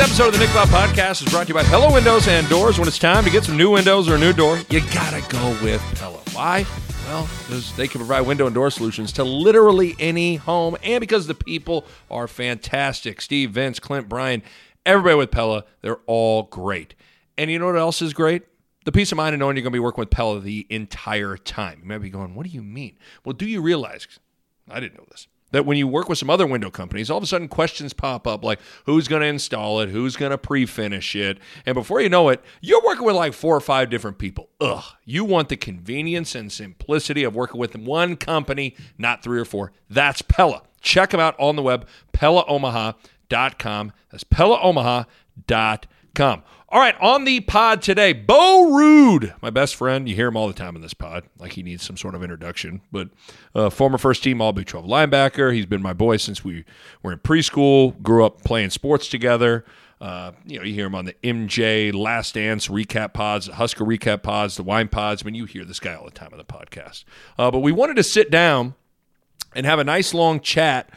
episode of the Nick Bahe Podcast is brought to you by Pella Windows and Doors. When it's time to get some new windows or a new door, you gotta go with Pella. Why? Well, because they can provide window and door solutions to literally any home, and because the people are fantastic. Steve, Vince, Clint, Brian, everybody with Pella, they're all great. And you know what else is great? The peace of mind of knowing you're going to be working with Pella the entire time. You might be going, what do you mean? Well, do you realize? I didn't know this that when you work with some other window companies, all of a sudden questions pop up like who's going to install it, who's going to pre-finish it, and before you know it, you're working with like four or five different people. Ugh, you want the convenience and simplicity of working with one company, not three or four. That's Pella. Check them out on the web, PellaOmaha.com. That's PellaOmaha.com. All right, on the pod today, Bo Ruud, my best friend. You hear him all the time in this pod, like he needs some sort of introduction. But uh, former first team All Big 12 linebacker. He's been my boy since we were in preschool, grew up playing sports together. Uh, you know, you hear him on the MJ Last Dance recap pods, the Husker recap pods, the wine pods. I mean, you hear this guy all the time on the podcast. Uh, but we wanted to sit down and have a nice long chat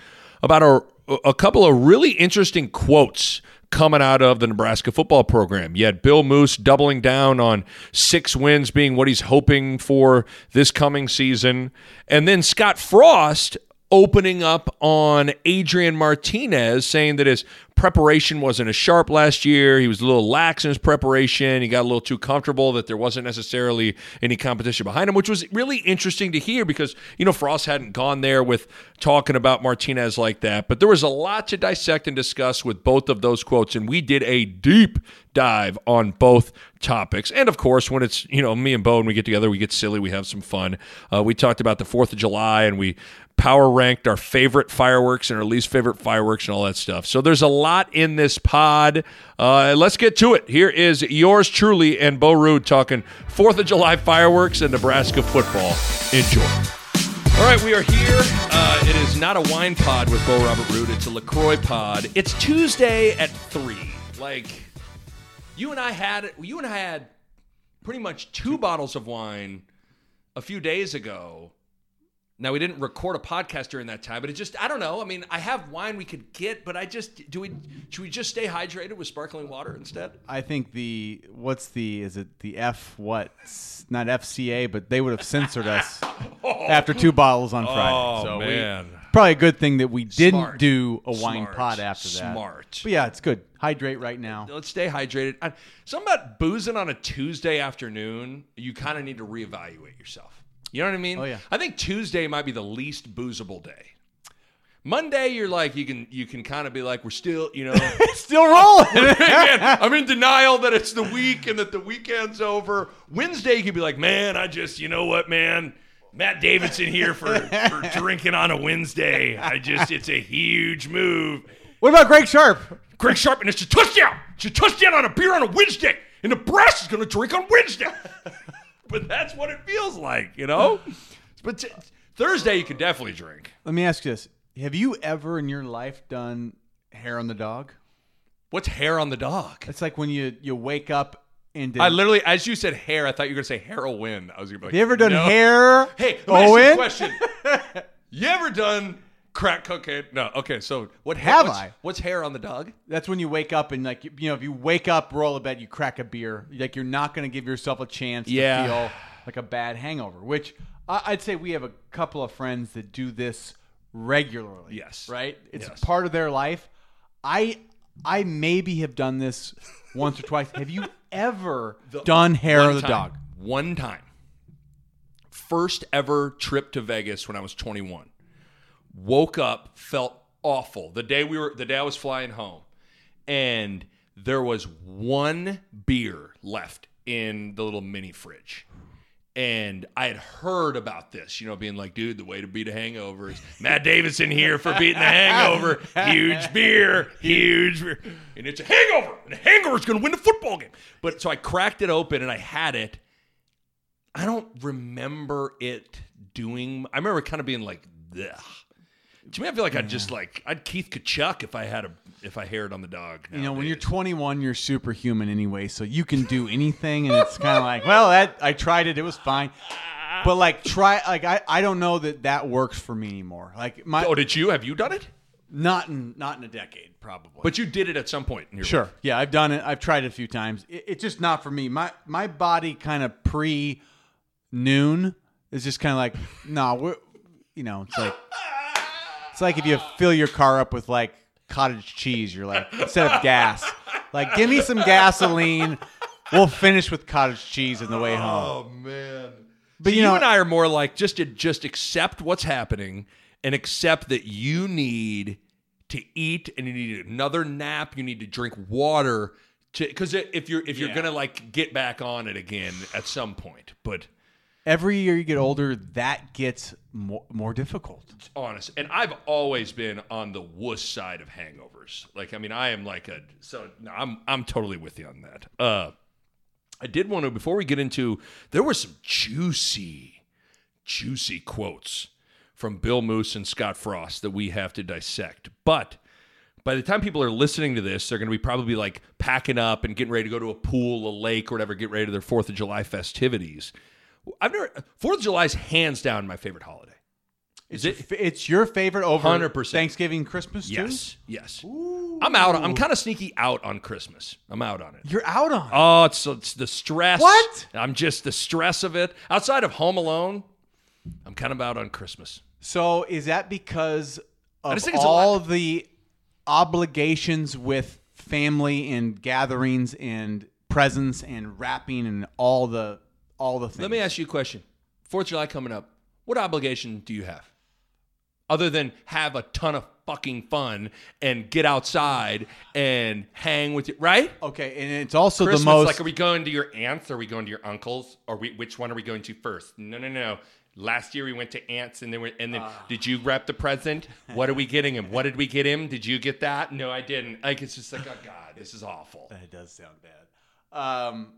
about a, a couple of really interesting quotes coming out of the Nebraska football program. Yet Bill Moos doubling down on six wins being what he's hoping for this coming season. And then Scott Frost opening up on Adrian Martinez, saying that his preparation wasn't as sharp last year. He was a little lax in his preparation. He got a little too comfortable that there wasn't necessarily any competition behind him, which was really interesting to hear because, you know, Frost hadn't gone there with talking about Martinez like that. But there was a lot to dissect and discuss with both of those quotes, and we did a deep dive on both topics. And of course, when it's, you know, me and Bo and we get together, we get silly, we have some fun. Uh, we talked about the 4th of July and we power ranked our favorite fireworks and our least favorite fireworks and all that stuff. So there's a lot in this pod. Uh, let's get to it. Here is yours truly and Bo Ruud talking 4th of July fireworks and Nebraska football. Enjoy. All right, we are here. Uh, it is not a wine pod with Bo Robert Ruud. It's a LaCroix pod. It's Tuesday at 3. Like, you and I had you and I had pretty much two bottles of wine a few days ago. Now we didn't record a podcast during that time, but it just I don't know. I mean, I have wine we could get, but I just do we should we just stay hydrated with sparkling water instead? I think the what's the is it the F what not FCA, but they would have censored us oh. after two bottles on Friday. Oh, so man. we, probably a good thing that we didn't Smart. do a wine Smart. pot after that. Smart. But yeah, it's good. Hydrate right now. Let's stay hydrated. I- Something about boozing on a Tuesday afternoon, you kind of need to reevaluate yourself. You know what I mean? Oh, yeah. I think Tuesday might be the least boozable day. Monday, you're like you can you can kind of be like we're still you know Still rolling. man, I'm in denial that it's the week and that the weekend's over. Wednesday, you could be like, man, I just, you know what, man, Matt Davison here for, for drinking on a Wednesday. I just, it's a huge move. what about Greg Sharpe? Greg Sharpe, and it's a touchdown. It's a touchdown on a beer on a Wednesday, and the brass is going to drink on Wednesday. But that's what it feels like, you know. But t- Thursday, you can definitely drink. Let me ask you this: Have you ever in your life done hair on the dog? What's hair on the dog? It's like when you you wake up and I literally, as you said hair, I thought you were going to say heroin. I was going to be like, Have you ever done no. hair? Hey, let me ask you a Owen? question. you ever done crack cocaine? No. Okay, so what Have what's, I? What's hair on the dog? That's when you wake up and like you you know if you wake up, roll a bed, you crack a beer. Like you're not going to give yourself a chance Yeah. to feel like a bad hangover. Which I- I'd say we have a couple of friends that do this regularly. Yes. right. It's Yes. part of their life. I I maybe have done this once or twice. Have you ever done hair of the time. dog? One time. First ever trip to Vegas when I was 21. Woke up, felt awful. The day we were the day I was flying home. And there was one beer left in the little mini fridge. And I had heard about this, you know, being like, dude, the way to beat a hangover is Matt Davison here for beating the hangover. Huge beer, huge beer. And it's a hangover. And the hangover is going to win the football game. But so I cracked it open and I had it. I don't remember it doing, I remember kind of being like, Ugh. To me, I feel like I'd just like, I'd Keith Tkachuk if I had a, if I haired on the dog. You know, when you're 21, you're superhuman anyway, so you can do anything, and it's kind of like, well, that I tried it, it was fine. But like, try like I, I don't know that that works for me anymore. Like my Oh, did you? Have you done it? Not in not in a decade, probably. But you did it at some point in your Sure. life. Yeah, I've done it. I've tried it a few times. It, it's just not for me. My my body kind of pre noon is just kind of like, no, we're, you know, it's like it's like if you fill your car up with like cottage cheese, you're like instead of gas, like give me some gasoline. We'll finish with cottage cheese on the way home. Oh man. But See, you you, know- and I are more like just to just accept what's happening and accept that you need to eat and you need another nap, you need to drink water to because if you're if you're Yeah. gonna like get back on it again at some point. But Every year you get older, that gets more, more difficult. honest, and I've always been on the wuss side of hangovers. Like I mean, I am like a so no, I'm I'm totally with you on that. Uh, I did want to before we get into there were some juicy, juicy quotes from Bill Moos and Scott Frost that we have to dissect, but. By the time people are listening to this, they're going to be probably like packing up and getting ready to go to a pool, a lake, or whatever, get ready to their Fourth of July festivities. I've never Fourth of July is hands down my favorite holiday. Is it? It's your favorite over 100%. Thanksgiving, Christmas too. Yes, yes. I'm out. I'm kind of sneaky out on Christmas. I'm out on it. You're out on. it. Oh, it's it's the stress. What? I'm just the stress of it. Outside of Home Alone, I'm kind of out on Christmas. So is that because of just think it's all the obligations with family and gatherings and presents and wrapping and all the all the things? Let me ask you a question. Fourth of July coming up. What obligation do you have, other than have a ton of fucking fun and get outside and hang with you? Right? Okay, and it's also Christmas, the most. like, are we going to your aunts? Or are we going to your uncles? Or we, which one are we going to first? No, no, no. Last year we went to aunts, and then we, and then Ah. did you wrap the present? What are we getting him? What did we get him? Did you get that? No, I didn't. Like it's just like, oh god, this is awful. that does sound bad. Um,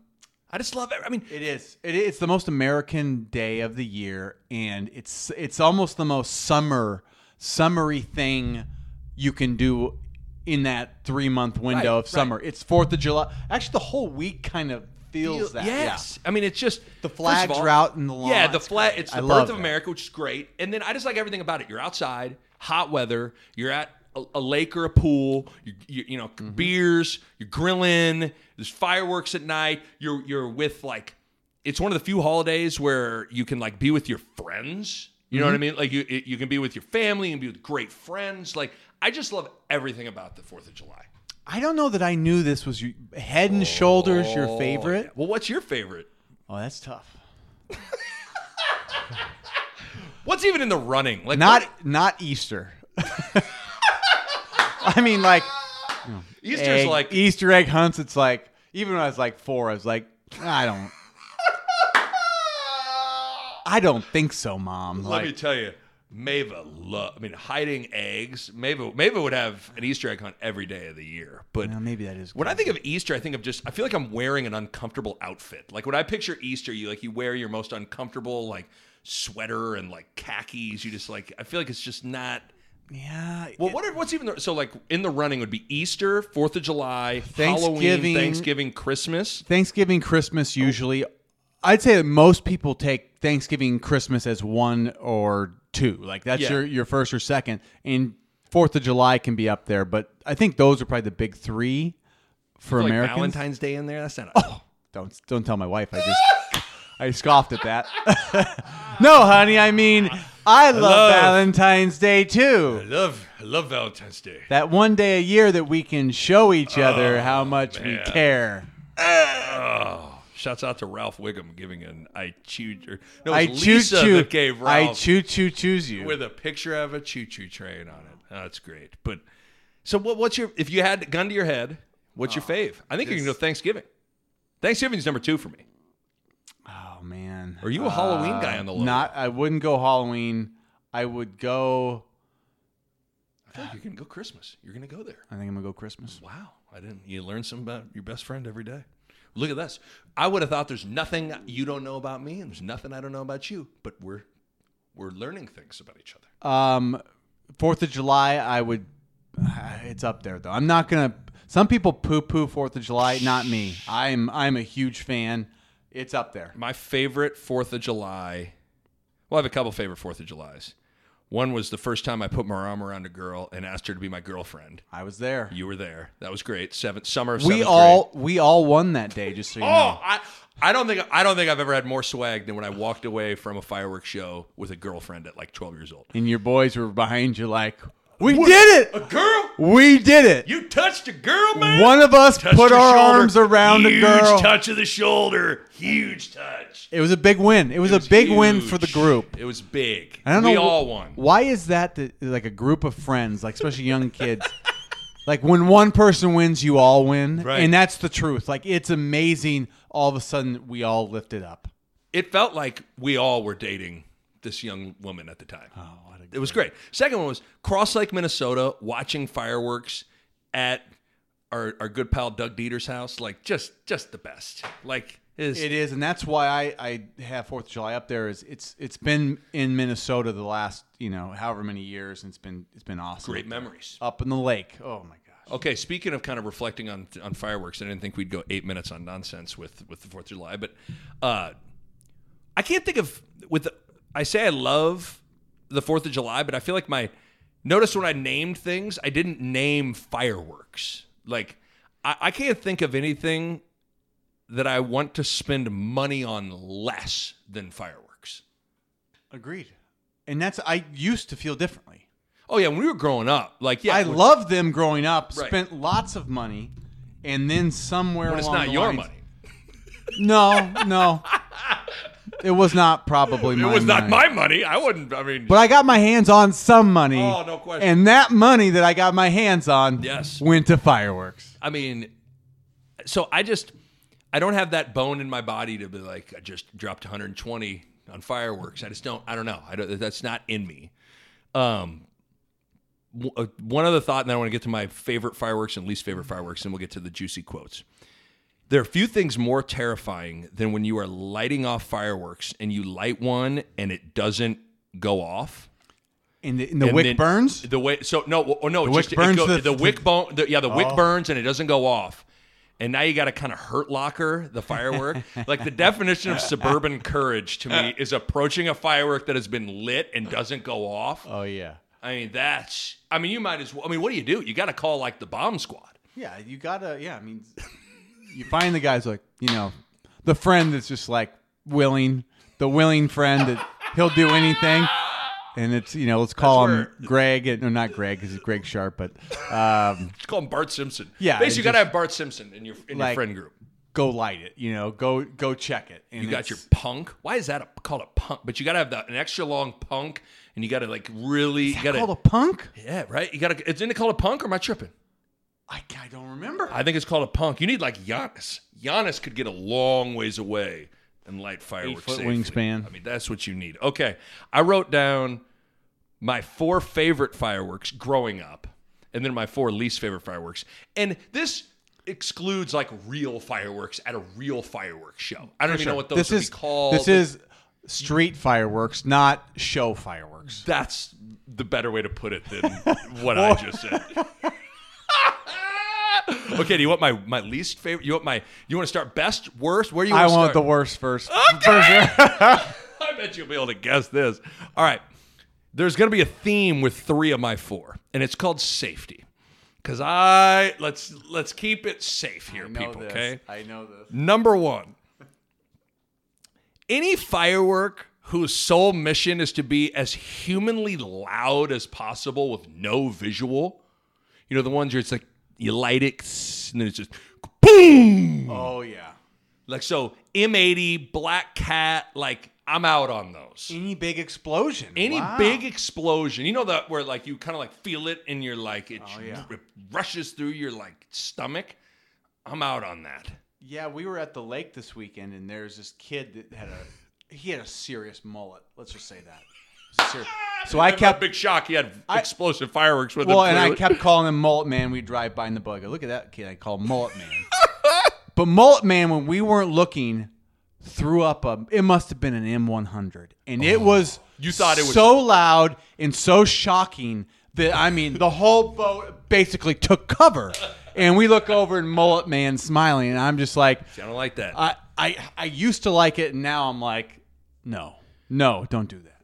I just love it. I mean, it is. It, it's the most American day of the year, and it's it's almost the most summer summery thing you can do in that three month window Right, of summer. It's Fourth of July. Actually, the whole week kind of feels that. yeah. Yes. I mean, it's just The flags all- are out in the lawn. Yeah, the flag. It's the love birth of. America, which is great. And then I just like everything about it. You're outside, hot weather. You're at a, a lake or a pool. You, you, you know, Mm-hmm. beers. You're grilling. There's fireworks at night. You're you're with like. It's one of the few holidays where you can like be with your friends. You know what I Mm-hmm. mean? Like you you can be with your family and be with great friends. Like I just love everything about the Fourth of July. I don't know that I knew this was your, head and shoulders your Oh, favorite. yeah. Well, what's your favorite? Oh, that's tough. What's even in the running? Like Not what- not Easter. I mean, like Easter's egg- like Easter egg hunts. It's like even when I was like four, I was like, I don't, I don't think so, mom. Let Like, me tell you, Mava love. I mean, hiding eggs. Mava, Mava would have an Easter egg hunt every day of the year. But well, maybe that is. when I think of Easter, I think of just. I feel like I'm wearing an uncomfortable outfit. Like when I picture Easter, you like you wear your most uncomfortable like sweater and like khakis. You just like. I feel like it's just not. Yeah, Well, what are, what's even the, so like in the running would be Easter, Fourth of July, Thanksgiving- Halloween, Thanksgiving, Christmas. Thanksgiving, Christmas usually. I'd say that most people take Thanksgiving, Christmas as one or two. Like that's Yeah. your your first or second. And Fourth of July can be up there, but I think those are probably the big three for Like Americans. Valentine's Day in there. That's not. Oh, don't don't tell my wife. I just I scoffed at that. no, honey. I mean, I love, love- Valentine's Day too. I love I love Valentine's Day. That one day a year that we can show each other Oh, how much we care. Oh, shouts out to Ralph Wiggum giving an I choo or no, I Lisa choo. that gave Ralph I choo choo choose you. with a picture of a choo choo train on it. Oh, that's great. But so what, what's your if you had a gun to your head, what's your oh, fave? I think you can go Oh, this- Thanksgiving. Thanksgiving's number two for me. oh man. Are you a Halloween guy on the low? Not. I wouldn't go Halloween. I would go. I feel like you're gonna go Christmas. You're gonna go there. I think I'm gonna go Christmas. Wow, I didn't. You learn something about your best friend every day. Look at this. I would have thought there's nothing you don't know about me, and there's nothing I don't know about you. But we're we're learning things about each other. Um, Fourth of July, I would. It's up there though. I'm not gonna. Some people poo poo Fourth of July. Not me. I'm I'm a huge fan. It's up there. My favorite Fourth of July. Well, I have a couple favorite Fourth of Julys. One was the first time I put my arm around a girl and asked her to be my girlfriend. I was there. You were there. That was great. Seventh summer of we seventh all we all won that day. Just so you grade. know. Oh, I, I don't think I don't think I've ever had more swag than when I walked away from a fireworks show with a girlfriend at like 12 years old. And your boys were behind you, like, we did it. A girl? We did it. You touched a girl, man. One of us Touched put our shoulder. arms around Huge a girl. touch of the shoulder. Huge touch. It was a big win. It was, It was a big win for the group. It was big. I don't we know. wh- all won. Why is that, that like a group of friends, like especially young kids? like when one person wins, you all win, Right. and that's the truth. Like it's amazing. All of a sudden, we all lifted up. It felt like we all were dating this young woman at the time. Oh, It was great. Second one was Cross Lake, Minnesota, watching fireworks at our, our good pal Doug Dieter's house. Like just just the best. Like is It is, and that's why I, I have Fourth of July up there. Is it's it's been in Minnesota the last you know however many years, and it's been it's been awesome. great memories. up in the lake. Oh my gosh. Okay, speaking of kind of reflecting on on fireworks, I didn't think we'd go eight minutes on nonsense with with the Fourth of July, but uh, I can't think of with. The, I say I love the Fourth of July, but I feel like my notice when I named things, I didn't name fireworks. Like I, I can't think of anything that I want to spend money on less than fireworks. Agreed. And that's I used to feel differently. Oh yeah, when we were growing up, like yeah, I when, loved them growing up. Right. Spent lots of money, and then somewhere when it's not the your lines- money. No, no. it was not probably It my was not money. my money. I wouldn't. I mean, But I got my hands on some money. Oh, no question. And that money that I got my hands on Yes. went to fireworks. I mean, so I just I don't have that bone in my body to be like I just dropped 120 on fireworks. I just don't. I don't know. I don't. That's not in me. Um, w- uh, one other thought, and then I want to get to my favorite fireworks and least favorite fireworks, and we'll get to the juicy quotes. There are few things more terrifying than when you are lighting off fireworks and you light one and it doesn't go off. And the, and the And wick burns. The way so no oh, no The just wick burns it go, the- the, wick bone the, yeah the wick Oh. burns and it doesn't go off. And now you got to kind of hurt locker the firework. like the definition of suburban courage to me is approaching a firework that has been lit and doesn't go off. Oh yeah. I mean that's I mean you might as well I mean what do you do? You got to call like the bomb squad. Yeah, you gotta. Yeah, I mean, you find the guys like you know, the friend that's just like willing, the willing friend that he'll do anything. And it's you know let's call That's him Greg and no not Greg because he's Greg Sharpe but um, Just call him Bart Simpson. Yeah, basically you got to just- have Bart Simpson in your in your Like- friend group. go light it you know go go check it and You got your punk. Why is that a, called a punk? But you got to have the, an extra long punk, and you got to like really you got called to a punk yeah right. You got to. Isn't it called a punk or am I tripping? I, I don't remember I think it's called a punk. You need like Giannis. Giannis could get a long ways away and light fireworks. foot safely. wingspan. I mean, that's what you need. Okay, I wrote down my four favorite fireworks growing up, and then my four least favorite fireworks. And this excludes like real fireworks at a real fireworks show. I don't even know what those this would is be called. this is street fireworks not show fireworks that's the better way to put it than what I just said. okay, do you want my, my least favorite? You want my you want to start best, worst? Where do you I want to want the worst first I bet you'll be able to guess this. All right. There's going to be a theme with 3 of my 4, and it's called safety. Cuz I let's let's keep it safe here people, this. okay? I know this Number 1. Any firework whose sole mission is to be as humanly loud as possible with no visual. You know the ones where it's like you light it and then it's just boom. oh yeah Like so, M80, Black Cat, like I'm out on those. any big explosion Any Wow. big explosion, you know that where like you kind of like feel it and you're like it, Oh, yeah. it rushes through your like stomach. I'm out on that. Yeah, we were at the lake this weekend, and there's this kid that had a he had a serious mullet. Let's just say that. It was a serious- So I kept big shock. He had I- explosive fireworks with well, him. and I kept calling him Mullet Man. We drive by in the bug. Look at that kid. I call Mullet Man. but Mullet Man, when we weren't looking, threw up a. It must have been an M100, and it oh. was. Oh, You thought it was- so loud and so shocking that I mean the whole boat basically took cover. And we look over and Mullet Man smiling, and I'm just like, I don't like that. I, I I used to like it, and now I'm like, no, no, don't do that.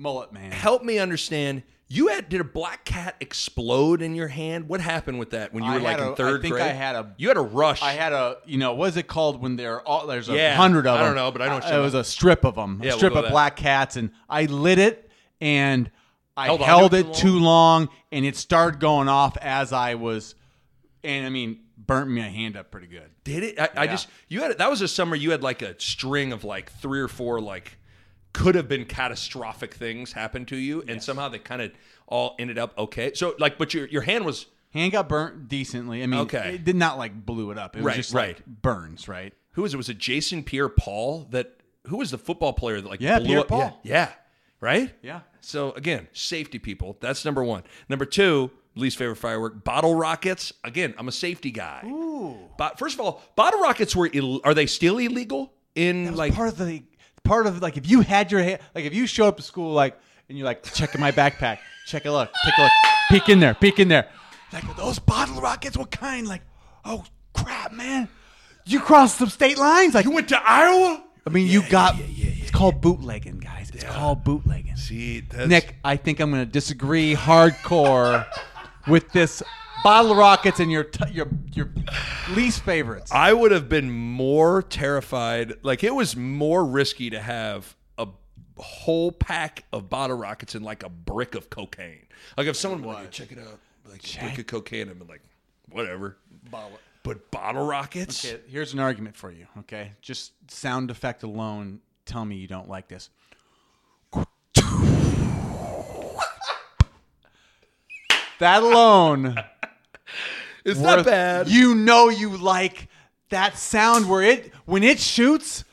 Mullet man. Help me understand. You had did a black cat explode in your hand? What happened with that when you I were like had in a- third I think grade? I had a- You had a rush. I had a, you know, what is it called when there are all there's a Yeah, hundred of them. I don't know, but I Uh, it was a strip of them, Yeah, a we'll strip of black cats, and I lit it and I Held held, it too too long, and it started going off as I was, and I mean, burnt my hand up pretty good. Did it? I, I just you had that was a summer you had like a string of like three or four like could have been catastrophic things happen to you, and somehow they kind of all ended up okay. So like, but your your hand was Hand got burnt decently. I mean, Okay. it did not like blew it up. It was Right, just right. like burns, right? who was it? Was it Jason Pierre Paul that who was the football player that like Yeah, blew Pierre up? Paul. Yeah, yeah, right. Yeah. So again, safety people. That's number one. Number two, least favorite firework, bottle rockets. Again, I'm a safety guy. Ooh. But first of all, bottle rockets were Ill- are they still illegal in like part of the part of like if you had your hand like if you show up to school like and you're like checking my backpack, check a look, take a look, peek in there, peek in there. Like "Are those bottle rockets, what kind? Like, oh crap, man, you crossed some state lines. Like, you went to Iowa? I mean, you got. It's called bootlegging, guys. It's called bootlegging. See, that's, Nick, I think I'm going to disagree hardcore with this bottle rockets and your t- your your least favorites. I would have been more terrified. Like it was more risky to have a whole pack of bottle rockets and like a brick of cocaine. Like if someone would like, check it out, like a brick of cocaine, be like, whatever. But bottle rockets? Okay, here's an argument for you. Okay, just sound effect alone. Tell me you don't like this. That alone, It's not bad. You know you like that sound where it when it shoots,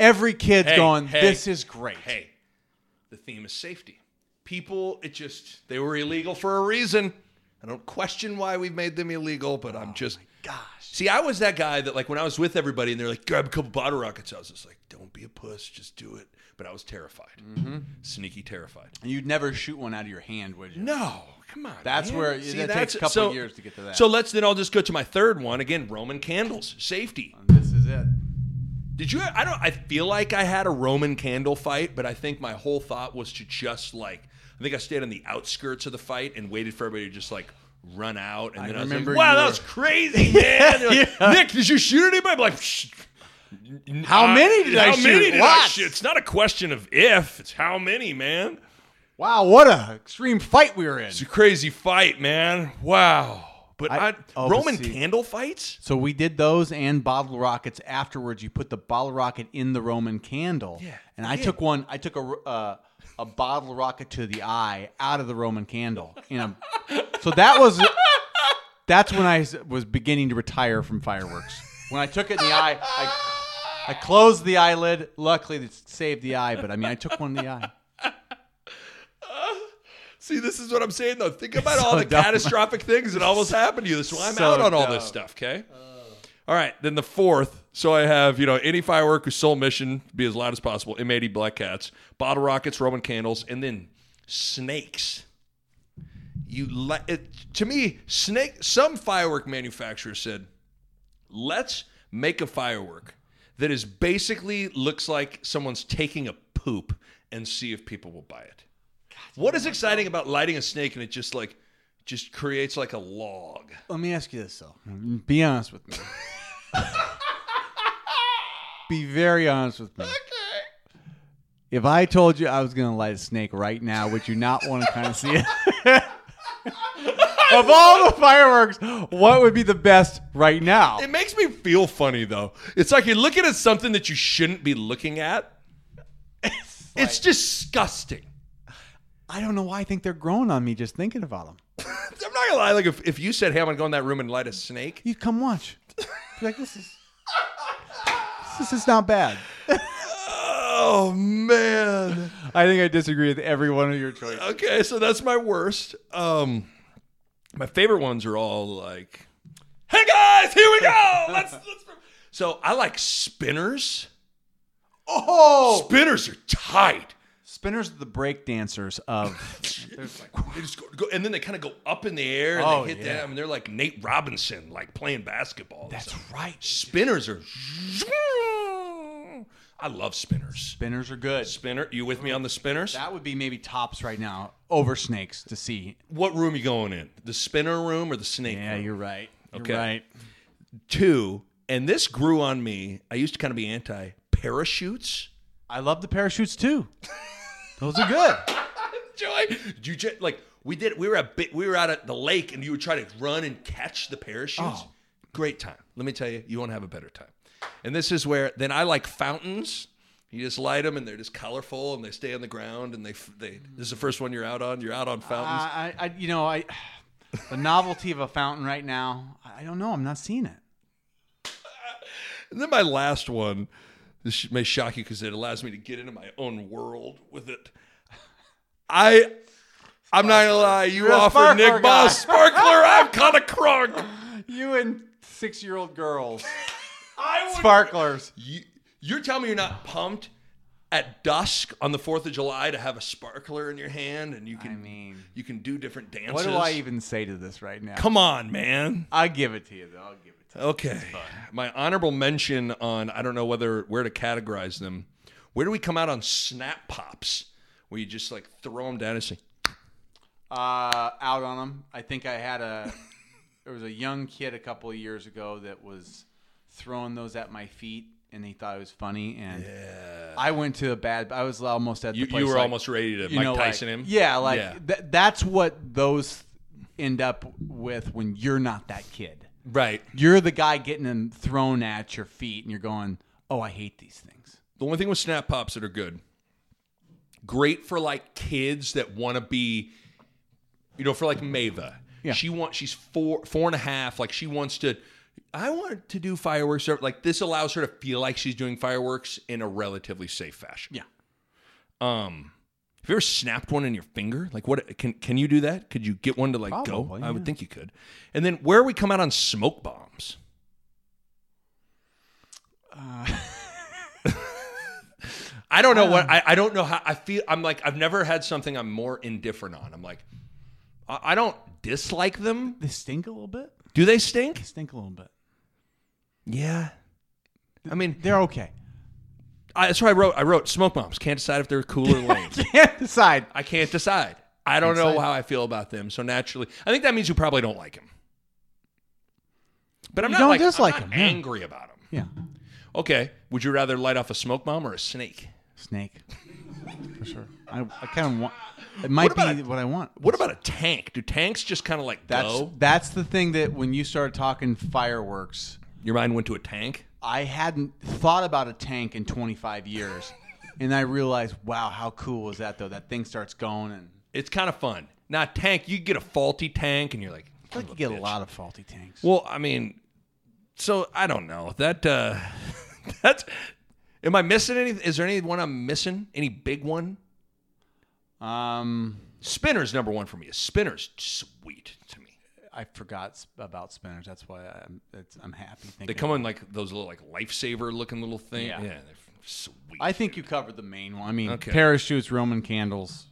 every kid's Hey, going, hey, "This is great." hey, the theme is safety. People, it just they were illegal for a reason. I don't question why we've made them illegal, but I'm just Gosh, See, I was that guy that like when I was with everybody and they're like, grab a couple bottle rockets, I was just like, don't be a puss, just do it. But I was terrified, Mm-hmm. sneaky terrified. And you'd never shoot one out of your hand, would you? No, come on. That's man. where- that takes a couple so, years to get to that. So let's then I'll just go to my third one again. Roman candles, safety. This is it. Did you? I don't. I feel like I had a Roman candle fight, but I think my whole thought was to just like. I think I stayed on the outskirts of the fight and waited for everybody to just like run out, and I then I, was remember like, "Wow, that were- was crazy, man!" Like, Nick, did you shoot anybody? I'm like, "Psh, How uh, many did I how shoot? many did I shoot? It's not a question of if; it's how many, man. Wow, what a extreme fight we were in. It's a crazy fight, man. Wow. But I- I, oh, Roman see- candle fights. So we did those and bottle rockets afterwards. You put the bottle rocket in the Roman candle. Yeah, And I yeah. took one. I took a uh, a bottle rocket to the eye out of the Roman candle. You know, so that was that's when I was beginning to retire from fireworks. When I took it in the eye, I I closed the eyelid. Luckily, it saved the eye. But I mean, I took one in the eye. See, this is what I'm saying though. Think about So all the dumb. catastrophic things that almost happened to you. Why I'm So out on all dumb. this stuff. Okay. All right. Then the fourth. So I have you know any firework whose sole mission be as loud as possible. M80 black cats, bottle rockets, Roman candles, and then snakes. You le- it, to me snake. Some firework manufacturer said, "Let's make a firework that is basically looks like someone's taking a poop and see if people will buy it." What is exciting about lighting a snake and it just like just creates like a log? Let me ask you this though. Be honest with me. Be very honest with me. Okay. If I told you I was going to light a snake right now, would you not want to kind of see it? of all the fireworks, what would be the best right now? It makes me feel funny though. It's like you're looking at something that you shouldn't be looking at. It's disgusting. I don't know why I think they're growing on me just thinking about them. I'm not gonna lie. Like if, if you said, "Hey, I'm gonna go in that room and light a snake," You come watch. Be like this is this is not bad. oh man. I think I disagree with every one of your choices. Okay, so that's my worst. Um, my favorite ones are all like, "Hey guys, here we go." Let's. let's so I like spinners. Oh, Spinners are tight. Spinners are the break dancers of. They just go, go- and then they kind of go up in the air and Oh, they hit yeah. them, and they're like Nate Robinson, like playing basketball. That's right. spinners are. I love spinners. Spinners are good. Spinner, you with me on the spinners? That would be maybe tops right now over snakes to see. What room you going in? The spinner room or the snake Yeah, room? you're right. You're Okay. right. Two, and this grew on me. I used to kind of be anti parachutes. I love the parachutes too. Those are good. Joy, did you just, like we did? We were at bit- we were out at the lake, and you would try to run and catch the parachutes. Oh. Great time. Let me tell you, you won't have a better time. And this is where then I like fountains. You just light them, and they're just colorful, and they stay on the ground, and they they. This is the first one you're out on. You're out on fountains. Uh, I, I, you know, I the novelty of a fountain right now. I don't know. I'm not seeing it. And then my last one, this may shock you because it allows me to get into my own world with it. I, I'm not gonna lie, you You're a offered Nick. Boss sparkler. I'm kind of crunk. You and six year old girls, I would, sparklers. you, you're telling me you're not pumped at dusk on the Fourth of July to have a sparkler in your hand and you can, I mean, you can do different dances. what do I even say to this right now? Come on, man. I'll give it to you though. I'll give it to you. Okay. My honorable mention on I don't know whether where to categorize them. Where do we come out on snap pops? Where you just like throw them down and say, Uh, out on them. I think I had a. there was a young kid a couple of years ago that was throwing those at my feet, and he thought it was funny. And I went to a bad. I was almost at the you, place you were like, almost ready to you Mike know, Tyson like, him. Yeah, like Yeah. Th- that's what those end up with when you're not that kid. Right. You're the guy getting them thrown at your feet, and you're going, "Oh, I hate these things." The only thing with snap pops that are good, great for like kids that want to be, you know, for like Mava. Yeah. She wants. She's four, four and a half. Like she wants to. I want to do fireworks. or- Like this allows her to feel like she's doing fireworks in a relatively safe fashion. Yeah. Um, have you ever snapped one in your finger? Like, what can can you do that? Could you get one to like Probably, go? I would think you could. And then where we come out on smoke bombs? Uh, I don't know what um. I, I don't know how I feel. I'm like I've never had something I'm more indifferent on. I'm like I, I don't dislike them. They stink a little bit. Do they stink? They stink a little bit. Yeah. I mean, They're okay. I, that's why I wrote. I wrote smoke bombs. Can't decide if they're cool or lame. Can't decide. I can't decide. I don't know decide. how I feel about them. So naturally, I think that means you probably don't like him. But I'm You not don't like dislike I'm not him, yeah. angry about him. Yeah. Okay, would you rather light off a smoke bomb or a snake? Snake. For sure. I, I kind of want. It might about be a- what I want. What about a tank? Do tanks just kind of like That's go? that's the thing that when you started talking fireworks, Your mind went to a tank. I hadn't thought about a tank in 25 years, and I realized, wow, how cool is that though? That thing starts going, and It's kind of fun. Now tank, you get a faulty tank, and you're like, I feel like you get a lot of faulty tanks. Well, I mean, so I don't know that. uh That's. Am I missing any? Is there anyone I'm missing? Any big one? Um, Spinner's number one for me. Spinner's sweet to me. I forgot about spinners. That's why I'm it's, I'm happy. Thinking They come in like those little like lifesaver looking little things. Yeah. Yeah, they're sweet. I think you covered the main one. I mean, Okay. parachutes, Roman candles,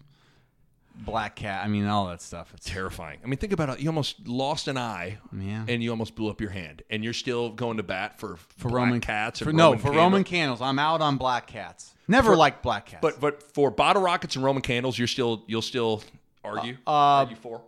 black cat. I mean, all that stuff. It's terrifying. I mean, think about it. You almost lost an eye, Yeah. and you almost blew up your hand, and you're still going to bat for for Roman cats. For, no, Roman for candle- Roman candles. I'm out on black cats. Never liked black cats. But but for bottle rockets and Roman candles, you're still you'll still argue. Uh, argue for.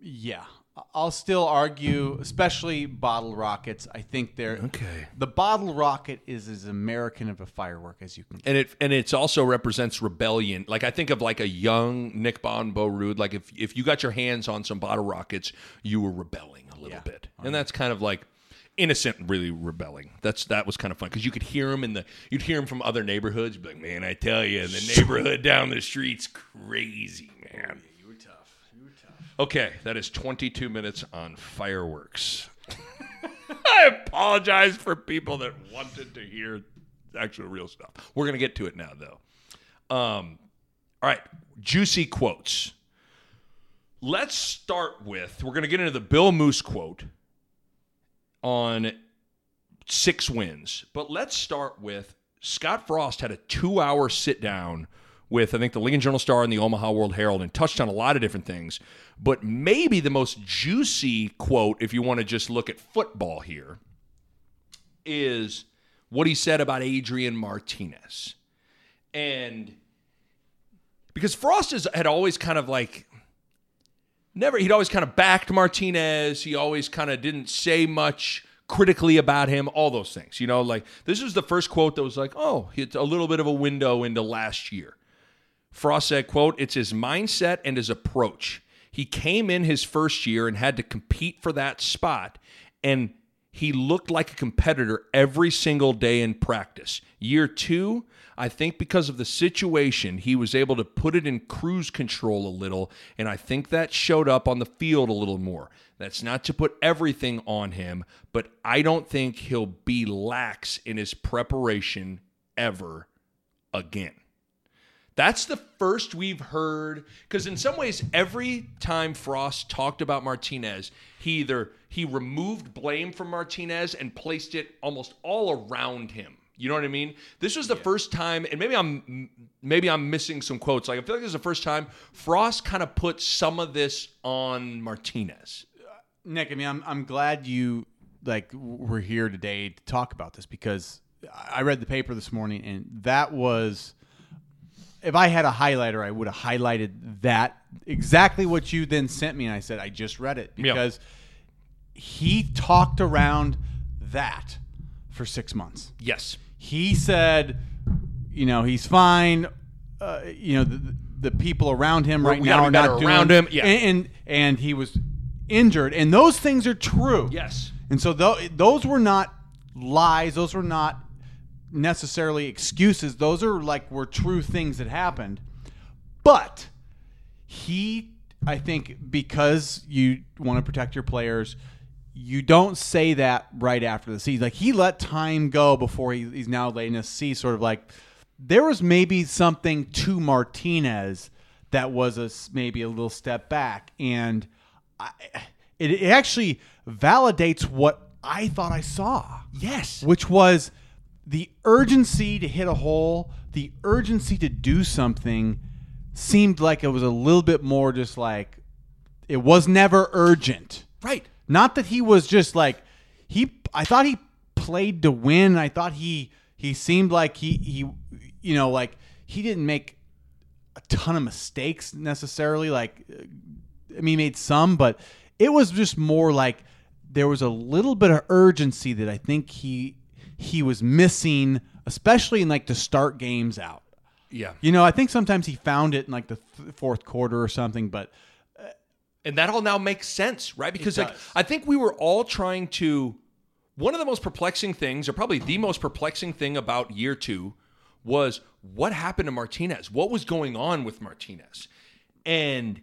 yeah, I'll still argue, especially bottle rockets. I think they're Okay. The bottle rocket is as American of a firework as you can. get. and it and it's also represents rebellion. Like I think of like a young Nick Bahe Bo Ruud. Like if if you got your hands on some bottle rockets, you were rebelling a little Yeah. bit, and that's kind of like innocent, really rebelling. That's that was kind of fun because you could hear them in the you'd hear them from other neighborhoods. Like, man, I tell you, the neighborhood down the street's crazy, man. You were tough. You were tough. Okay, that is 22 minutes on fireworks. I apologize for people that wanted to hear actual real stuff. We're going to get to it now, though. Um, all right, juicy quotes. Let's start with we're going to get into the Bill Moos quote on six wins, but let's start with Scott Frost had a two hour sit down with, I think, the Lincoln Journal Star and the Omaha World Herald and touched on a lot of different things. But maybe the most juicy quote, if you want to just look at football here, is what he said about Adrian Martinez. And because Frost is, had always kind of like never he'd always kind of backed Martinez. He always kind of didn't say much critically about him, all those things. You know, like this was the first quote that was like, "Oh, it's a little bit of a window into last year." Frost said, quote, "It's his mindset and his approach. He came in his first year and had to compete for that spot and he looked like a competitor every single day in practice. Year 2, I think because of the situation, he was able to put it in cruise control a little, and I think that showed up on the field a little more. That's not to put everything on him, but I don't think he'll be lax in his preparation ever again. That's the first we've heard because in some ways every time Frost talked about Martinez, he either he removed blame from Martinez and placed it almost all around him. You know what I mean? This was the yeah. first time, and maybe I'm maybe I'm missing some quotes. Like I feel like this is the first time Frost kind of put some of this on Martinez. Nick, I mean, I'm I'm glad you like we're here today to talk about this because I read the paper this morning and that was if I had a highlighter, I would have highlighted that exactly what you then sent me, and I said I just read it because he talked around that for six months. Yes, he said, you know, he's fine. Uh, you know, the, the, people around him right now are not doing, around him. Yeah, and, and, and he was injured, and those things are true. Yes, and so th- those were not lies. Those were not necessarily excuses. Those are like were true things that happened. But he, I think, because you want to protect your players, you don't say that right after the season. Like he let time go before he, he's now letting us see sort of like there was maybe something to Martinez that was a maybe a little step back, and I, it, it actually validates what I thought I saw. Yes, which was the urgency to hit a hole, the urgency to do something seemed like it was a little bit more just like it was never urgent. Right. Not that he was just like he I thought he played to win. I thought he he seemed like he he you know like he didn't make a ton of mistakes necessarily like I mean he made some but it was just more like there was a little bit of urgency that I think he he was missing, especially in like to start games out. Yeah. You know, I think sometimes he found it in like the th- fourth quarter or something, but uh, and that all now makes sense, right? Because like I think we were all trying to one of the most perplexing things, or probably the most perplexing thing about year 2 was what happened to Martinez? What was going on with Martinez? And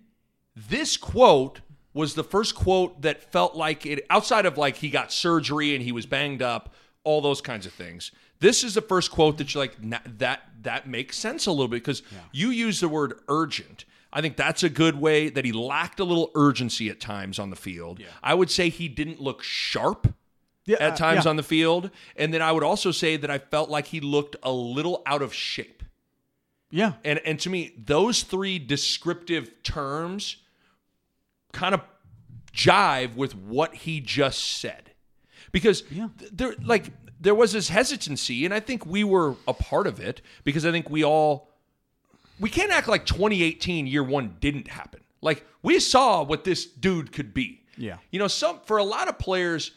this quote was the first quote that felt like it outside of like he got surgery and he was banged up all those kinds of things. This is the first quote that you're like that that makes sense a little bit because yeah. you use the word urgent. I think that's a good way that he lacked a little urgency at times on the field. Yeah. I would say he didn't look sharp yeah, at uh, times uh, on the field, and then I would also say that I felt like he looked a little out of shape. Yeah. And and to me those three descriptive terms kind of jive with what he just said because yeah. there like there was this hesitancy, and I think we were a part of it because I think we all we can't act like 2018 year one didn't happen. Like we saw what this dude could be. Yeah, you know, some for a lot of players,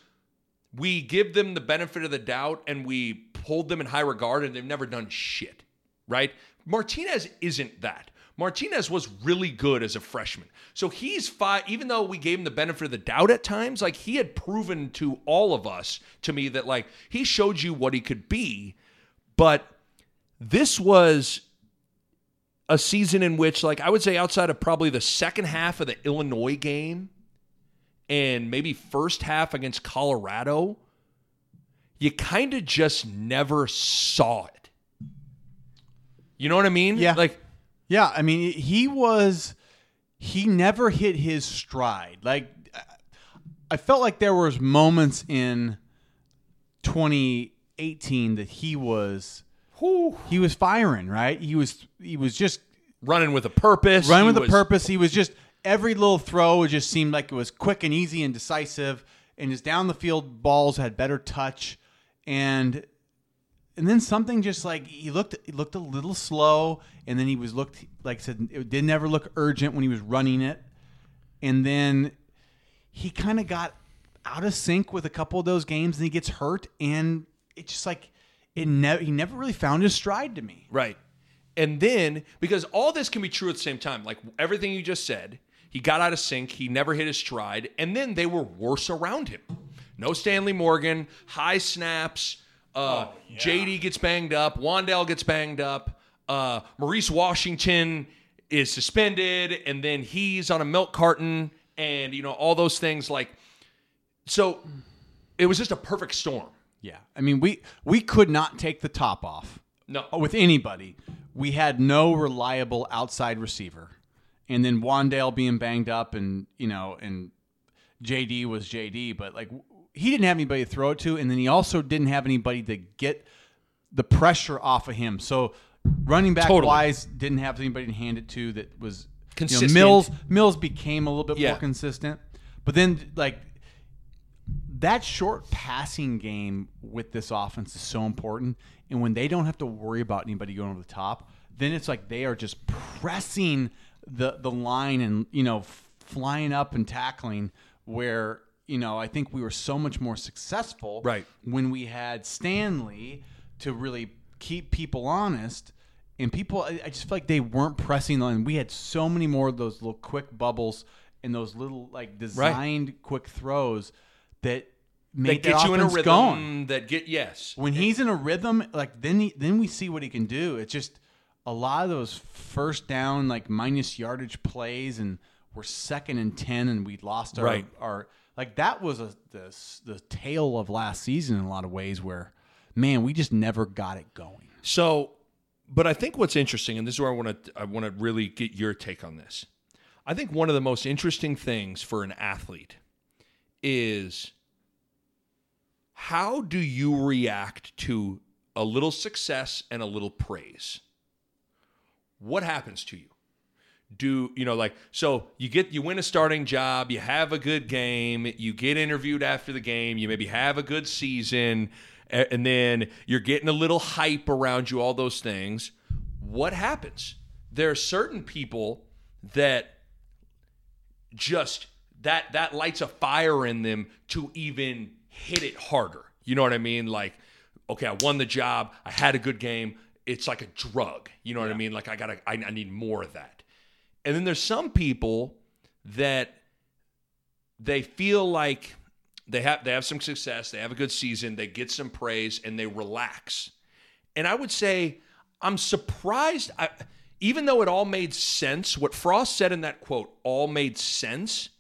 we give them the benefit of the doubt and we hold them in high regard, and they've never done shit. Right? Martinez isn't that. Martinez was really good as a freshman. So he's five, even though we gave him the benefit of the doubt at times, like he had proven to all of us, to me, that like he showed you what he could be. But this was a season in which, like, I would say outside of probably the second half of the Illinois game and maybe first half against Colorado, you kind of just never saw it. You know what I mean? Yeah. Like yeah, I mean, he was he never hit his stride. Like I felt like there was moments in 2018 that he was whew, he was firing, right? He was he was just running with a purpose. Running with was, a purpose. He was just every little throw just seemed like it was quick and easy and decisive and his down the field balls had better touch and and then something just like he looked he looked a little slow, and then he was looked like I said it did never look urgent when he was running it, and then he kind of got out of sync with a couple of those games, and he gets hurt, and it's just like it never he never really found his stride to me. Right. And then, because all this can be true at the same time, like everything you just said, he got out of sync, he never hit his stride, and then they were worse around him. No Stanley Morgan, high snaps, uh, JD gets banged up, Wan'Dale gets banged up, uh, Maurice Washington is suspended, and then he's on a milk carton, and you know, all those things like so it was just a perfect storm. Yeah, I mean we we could not take the top off No. with anybody. We had no reliable outside receiver, and then Wan'Dale being banged up, and you know, and JD was JD, but like he didn't have anybody to throw it to, and then he also didn't have anybody to get the pressure off of him. So running back Totally. wise, didn't have anybody to hand it to that was you know, Consistent. Mills Mills became a little bit Yeah. more consistent, but then like that short passing game with this offense is so important. And when they don't have to worry about anybody going over the top, then it's like they are just pressing the the line and you know flying up and tackling. Where you know I think we were so much more successful Right. when we had Stanley to really keep people honest. And people, I I just feel like they weren't pressing on. We had so many more of those little quick bubbles and those little like designed quick throws that made That get you in a rhythm going. that get yes. When he's in a rhythm, like then he, then we see what he can do. It's just a lot of those first down like minus yardage plays, and we're second and ten, and we lost our Right. our like that was a the the tail of last season in a lot of ways where man we just never got it going. So, but I think what's interesting, and this is where I want to I want to really get your take on this. I think one of the most interesting things for an athlete is how do you react to a little success and a little praise? What happens to you? Do you know like so you get you win a starting job you have a good game you get interviewed after the game you maybe have a good season and then you're getting a little hype around you all those things. What happens? There are certain people that just that that lights a fire in them to even hit it harder. You know what i mean? Like okay i won the job i had a good game it's like a drug. You know what i mean? Like i gotta I, I need more of that and then there's some people that they feel like they have they have some success, they have a good season, they get some praise, and they relax. And I would say I'm surprised. I, even though it all made sense, what Frost said in that quote all made sense.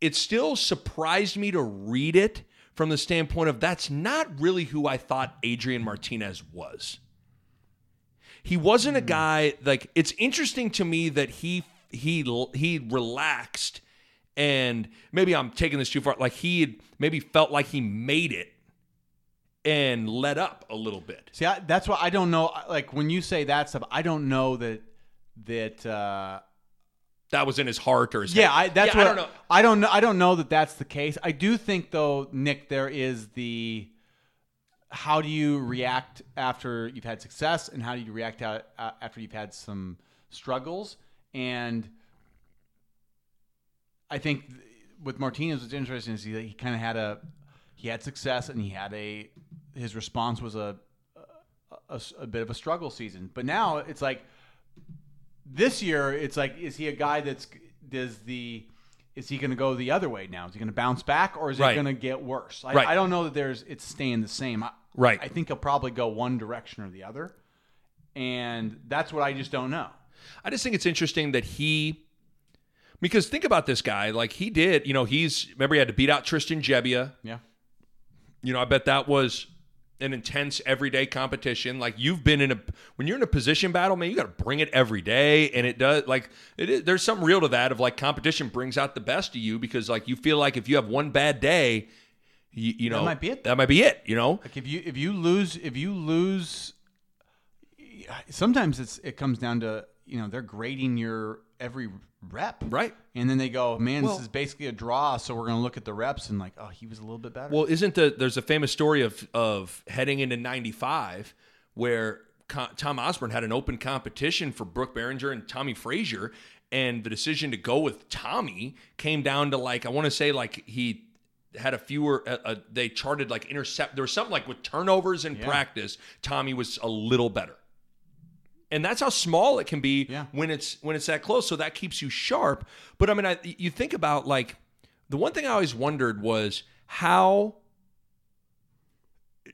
It still surprised me to read it from the standpoint of that's not really who I thought Adrian Martinez was he wasn't a guy like it's interesting to me that he he he relaxed and maybe I'm taking this too far like he had maybe felt like he made it and let up a little bit. See, I, that's why I don't know. Like when you say that stuff, I don't know that that. uh That was in his heart or his Yeah, head. I, that's Yeah, what I don't know. I don't know. I don't know that that's the case. I do think though, Nick, there is the how do you react after you've had success, and how do you react out, uh, after you've had some struggles, and I think th- with Martinez, what's interesting is he, he kind of had a he had success, and he had a his response was a a, a bit of a struggle season, but now it's like this year it's like is he a guy that's does the is he going to go the other way now? Is he going to bounce back or is Right. it going to get worse? I, Right. I don't know that there's it's staying the same. I, Right. i think he'll probably go one direction or the other and that's what i just don't know I just think it's interesting that he because think about this guy like he did, you know, he's remember he had to beat out Tristan Gebbia. yeah You know, I bet that was an intense everyday competition. Like you've been in a when you're in a position battle, man, you got to bring it every day, and it does. Like it is, there's something real to that of like competition brings out the best of you because like you feel like if you have one bad day, you, you know might be it. That might be it. You know, like if you if you lose if you lose sometimes it's it comes down to you know they're grading your every rep. Right. And then they go, man, Well- this is basically a draw, so we're going to look at the reps and like, oh, he was a little bit better. Well, isn't the there's a famous story of of heading into '95 where Tom Osborne had an open competition for Brook Berringer and Tommie Frazier, and the decision to go with Tommy came down to like I want to say like he had a fewer uh, uh, they charted like intercept there was something like with turnovers in practice Tommy was a little better. And that's how small it can be Yeah. when it's when it's that close. So that keeps you sharp. But i mean I, you think about like the one thing i always wondered was how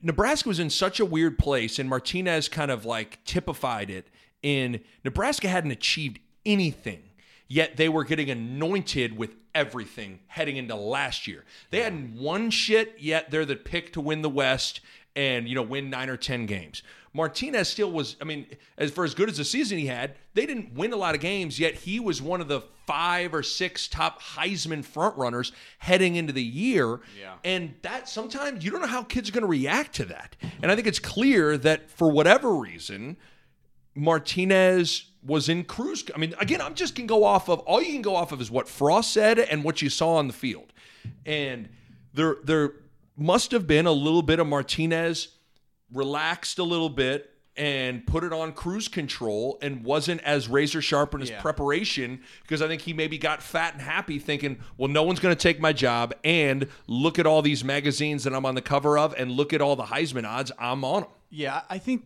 nebraska was in such a weird place and martinez kind of like typified it in nebraska hadn't achieved anything yet they were getting anointed with everything heading into last year. They hadn't won shit yet they're the pick to win the west and you know win nine or ten games. Martinez still was i mean as for as good as the season he had they didn't win a lot of games yet he was one of the five or six top heisman front runners heading into the year. Yeah. and that sometimes you don't know how kids are going to react to that. And i think it's clear that for whatever reason Martinez was in cruise. I mean, again, I'm just can go off of all you can go off of is what Frost said and what you saw on the field, and there there must have been a little bit of Martinez relaxed a little bit and put it on cruise control and wasn't as razor sharp in his Yeah. preparation because I think he maybe got fat and happy thinking, well, no one's going to take my job and look at all these magazines that I'm on the cover of and look at all the Heisman odds I'm on them. Yeah, I think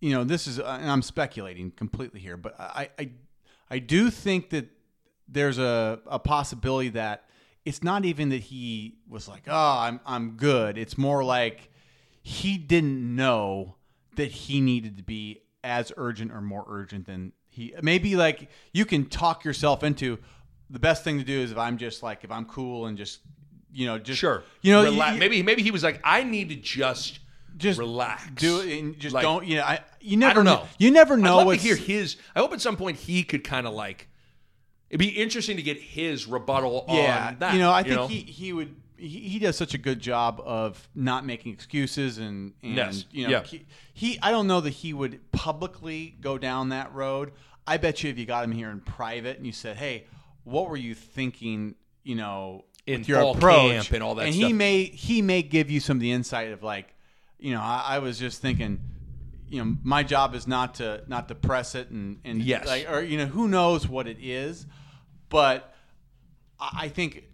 you know this is, and I'm speculating completely here, but I, I, I do think that there's a, a possibility that it's not even that he was like, oh, I'm I'm good. It's more like he didn't know that he needed to be as urgent or more urgent than he maybe like you can talk yourself into the best thing to do is if I'm just like if I'm cool and just you know just Sure. you know you- maybe maybe he was like, I need to just just relax. do it and just Like, don't you know I you never I don't know. you never know. I'd know love to hear his. I hope at some point he could kind of like. It'd be interesting to get his rebuttal yeah on that. you know I think he he would he, he does such a good job of not making excuses and and Yes. you know Yeah. he, he I don't know that he would publicly go down that road I bet you if you got him here in private and you said hey what were you thinking you know In with your approach and all that and stuff. he may he may give you some of the insight of like you know I, I was just thinking you know my job is not to not to press it and and Yes. like or you know who knows what it is but I I think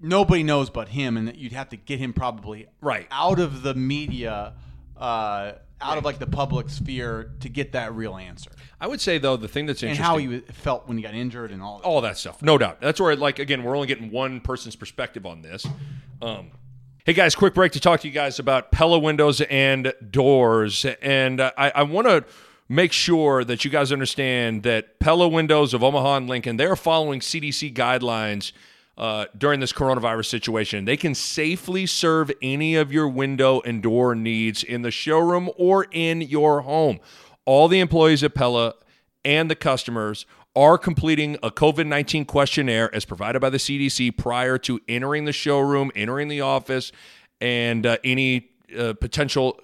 nobody knows but him, and that you'd have to get him probably Right. out of the media, uh, out of like the public sphere to get that real answer, I would say though the thing that's and interesting. how he felt when he got injured and all. That. all that stuff, no doubt. That's where, like, again, we're only getting one person's perspective on this. Um, hey guys, quick break to talk to you guys about Pella windows and doors, and uh, I, I want to make sure that you guys understand that Pella Windows of Omaha and Lincoln they are following CDC guidelines. Uh, during this coronavirus situation, they can safely serve any of your window and door needs in the showroom or in your home. All the employees at Pella and the customers are completing a COVID 19 questionnaire as provided by the CDC prior to entering the showroom, entering the office, and uh, any uh, potential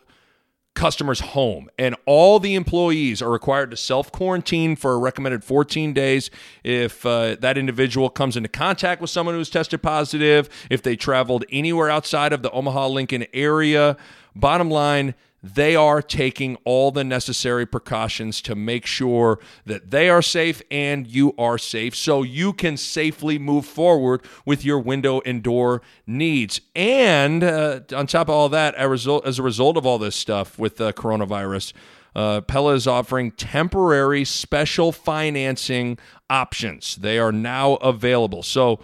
customer's home. And all the employees are required to self quarantine for a recommended 14 days if uh, that individual comes into contact with someone who's tested positive, if they traveled anywhere outside of the Omaha Lincoln area. Bottom line, they are taking all the necessary precautions to make sure that they are safe and you are safe so you can safely move forward with your window and door needs. And uh, on top of all that, as a result, of all this stuff with uh, coronavirus, uh, Pella is offering temporary special financing options. They are now available. So,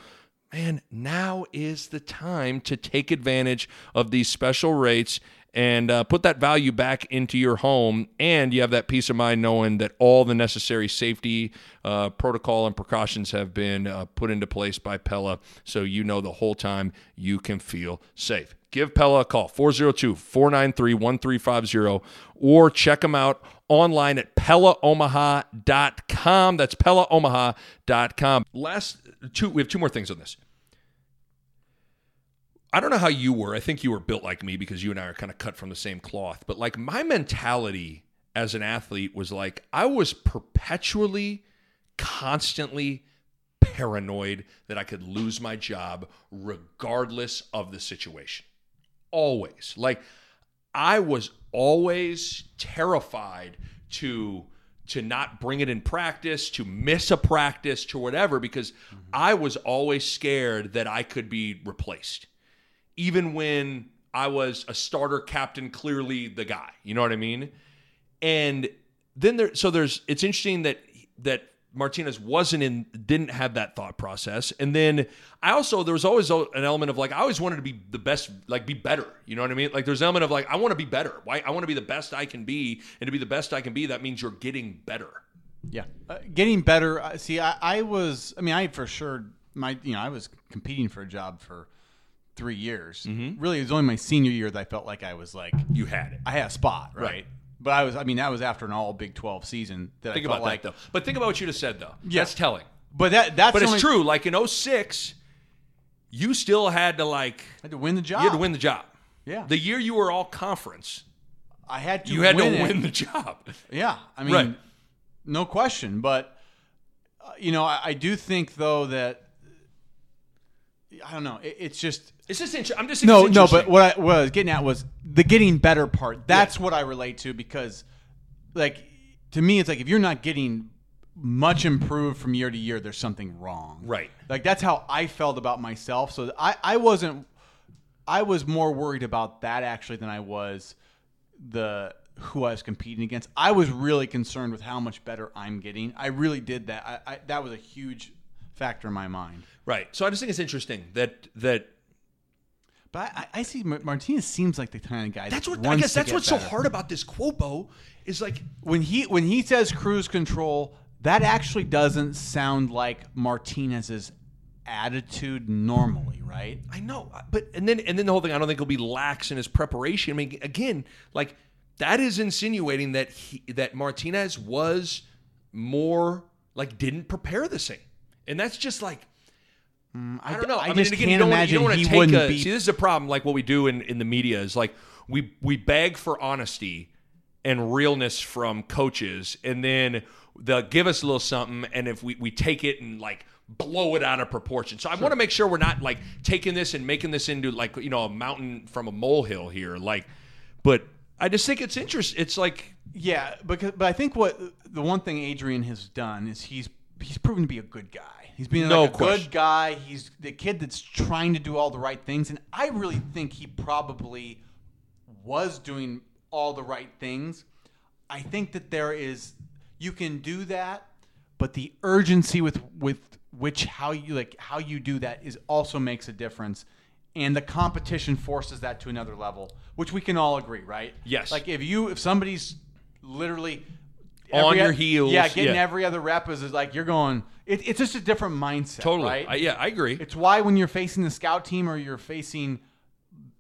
man, now is the time to take advantage of these special rates and uh, put that value back into your home. And you have that peace of mind knowing that all the necessary safety uh, protocol and precautions have been uh, put into place by Pella. So you know the whole time you can feel safe. Give Pella a call, 402 493 1350, or check them out online at PellaOmaha.com. That's PellaOmaha.com. Last two, we have two more things on this. I don't know how you were. I think you were built like me because you and I are kind of cut from the same cloth. But like my mentality as an athlete was like I was perpetually constantly paranoid that I could lose my job regardless of the situation. Always. Like I was always terrified to to not bring it in practice, to miss a practice, to whatever because mm-hmm. I was always scared that I could be replaced. Even when I was a starter captain, clearly the guy. You know what I mean? And then there so there's it's interesting that that Martinez wasn't in, didn't have that thought process. And then I also, there was always an element of like, I always wanted to be the best, like be better. You know what I mean? Like there's an element of like, I want to be better. Why? I want to be the best I can be. And to be the best I can be, that means you're getting better. Yeah. Uh, getting better. Uh, see, I, I was, I mean, I for sure, my, you know, I was competing for a job for three years. Mm-hmm. Really, it was only my senior year that I felt like I was like, you had it. I had a spot, right? right. But I was, I mean, that was after an all Big Twelve season. That think I about like, that though. But think about what you just said though. Yeah. That's telling. But that that's but it's only, true. Like in 06, you still had to like had to win the job. You had to win the job. Yeah. The year you were all conference, I had to. You had win to it. win the job. Yeah, I mean, right. no question. But uh, you know, I, I, do think though that I don't know. It, it's just it's just interesting. I'm just no, no. But what I, what I, was getting at was the getting better part. That's yeah. what I relate to because, like, to me, it's like if you're not getting much improved from year to year, there's something wrong. Right. Like that's how I felt about myself. So I I wasn't. I was more worried about that actually than I was the who I was competing against. I was really concerned with how much better I'm getting. I really did that. I, I that was a huge factor in my mind. Right. So I just think it's interesting that that but I, I, see Martinez seems like the kind of guy. That's that what I guess. That's what's better. so hard about this quote, Bo, is like when he when he says cruise control, that actually doesn't sound like Martinez's attitude normally, right? I know, uh, but and then and then the whole thing. I don't think he'll be lax in his preparation. I mean, again, like that is insinuating that he that Martinez was more like didn't prepare the same, and that's just like Mm, I, I, don't know. I, I mean, again, can't you imagine you he wouldn't a, be. See, this is a problem. Like what we do in, in the media is like we we beg for honesty and realness from coaches, and then they'll give us a little something, and if we we take it and like blow it out of proportion. So I sure. want to make sure we're not like taking this and making this into like you know a mountain from a molehill here. Like, but I just think it's interesting. It's like yeah, because but I think what the one thing Adrian has done is he's he's proven to be a good guy. He's being no like a question. good guy. He's the kid that's trying to do all the right things, and I really think he probably was doing all the right things. I think that there is you can do that, but the urgency with with which how you like how you do that is also makes a difference and the competition forces that to another level which we can all agree right yes like if you if somebody's literally on your heels. Yeah, getting yeah. every other rep is, is like you're going. It, it's just a different mindset. Totally. Right? I, yeah, I agree. It's why when you're facing the scout team or you're facing,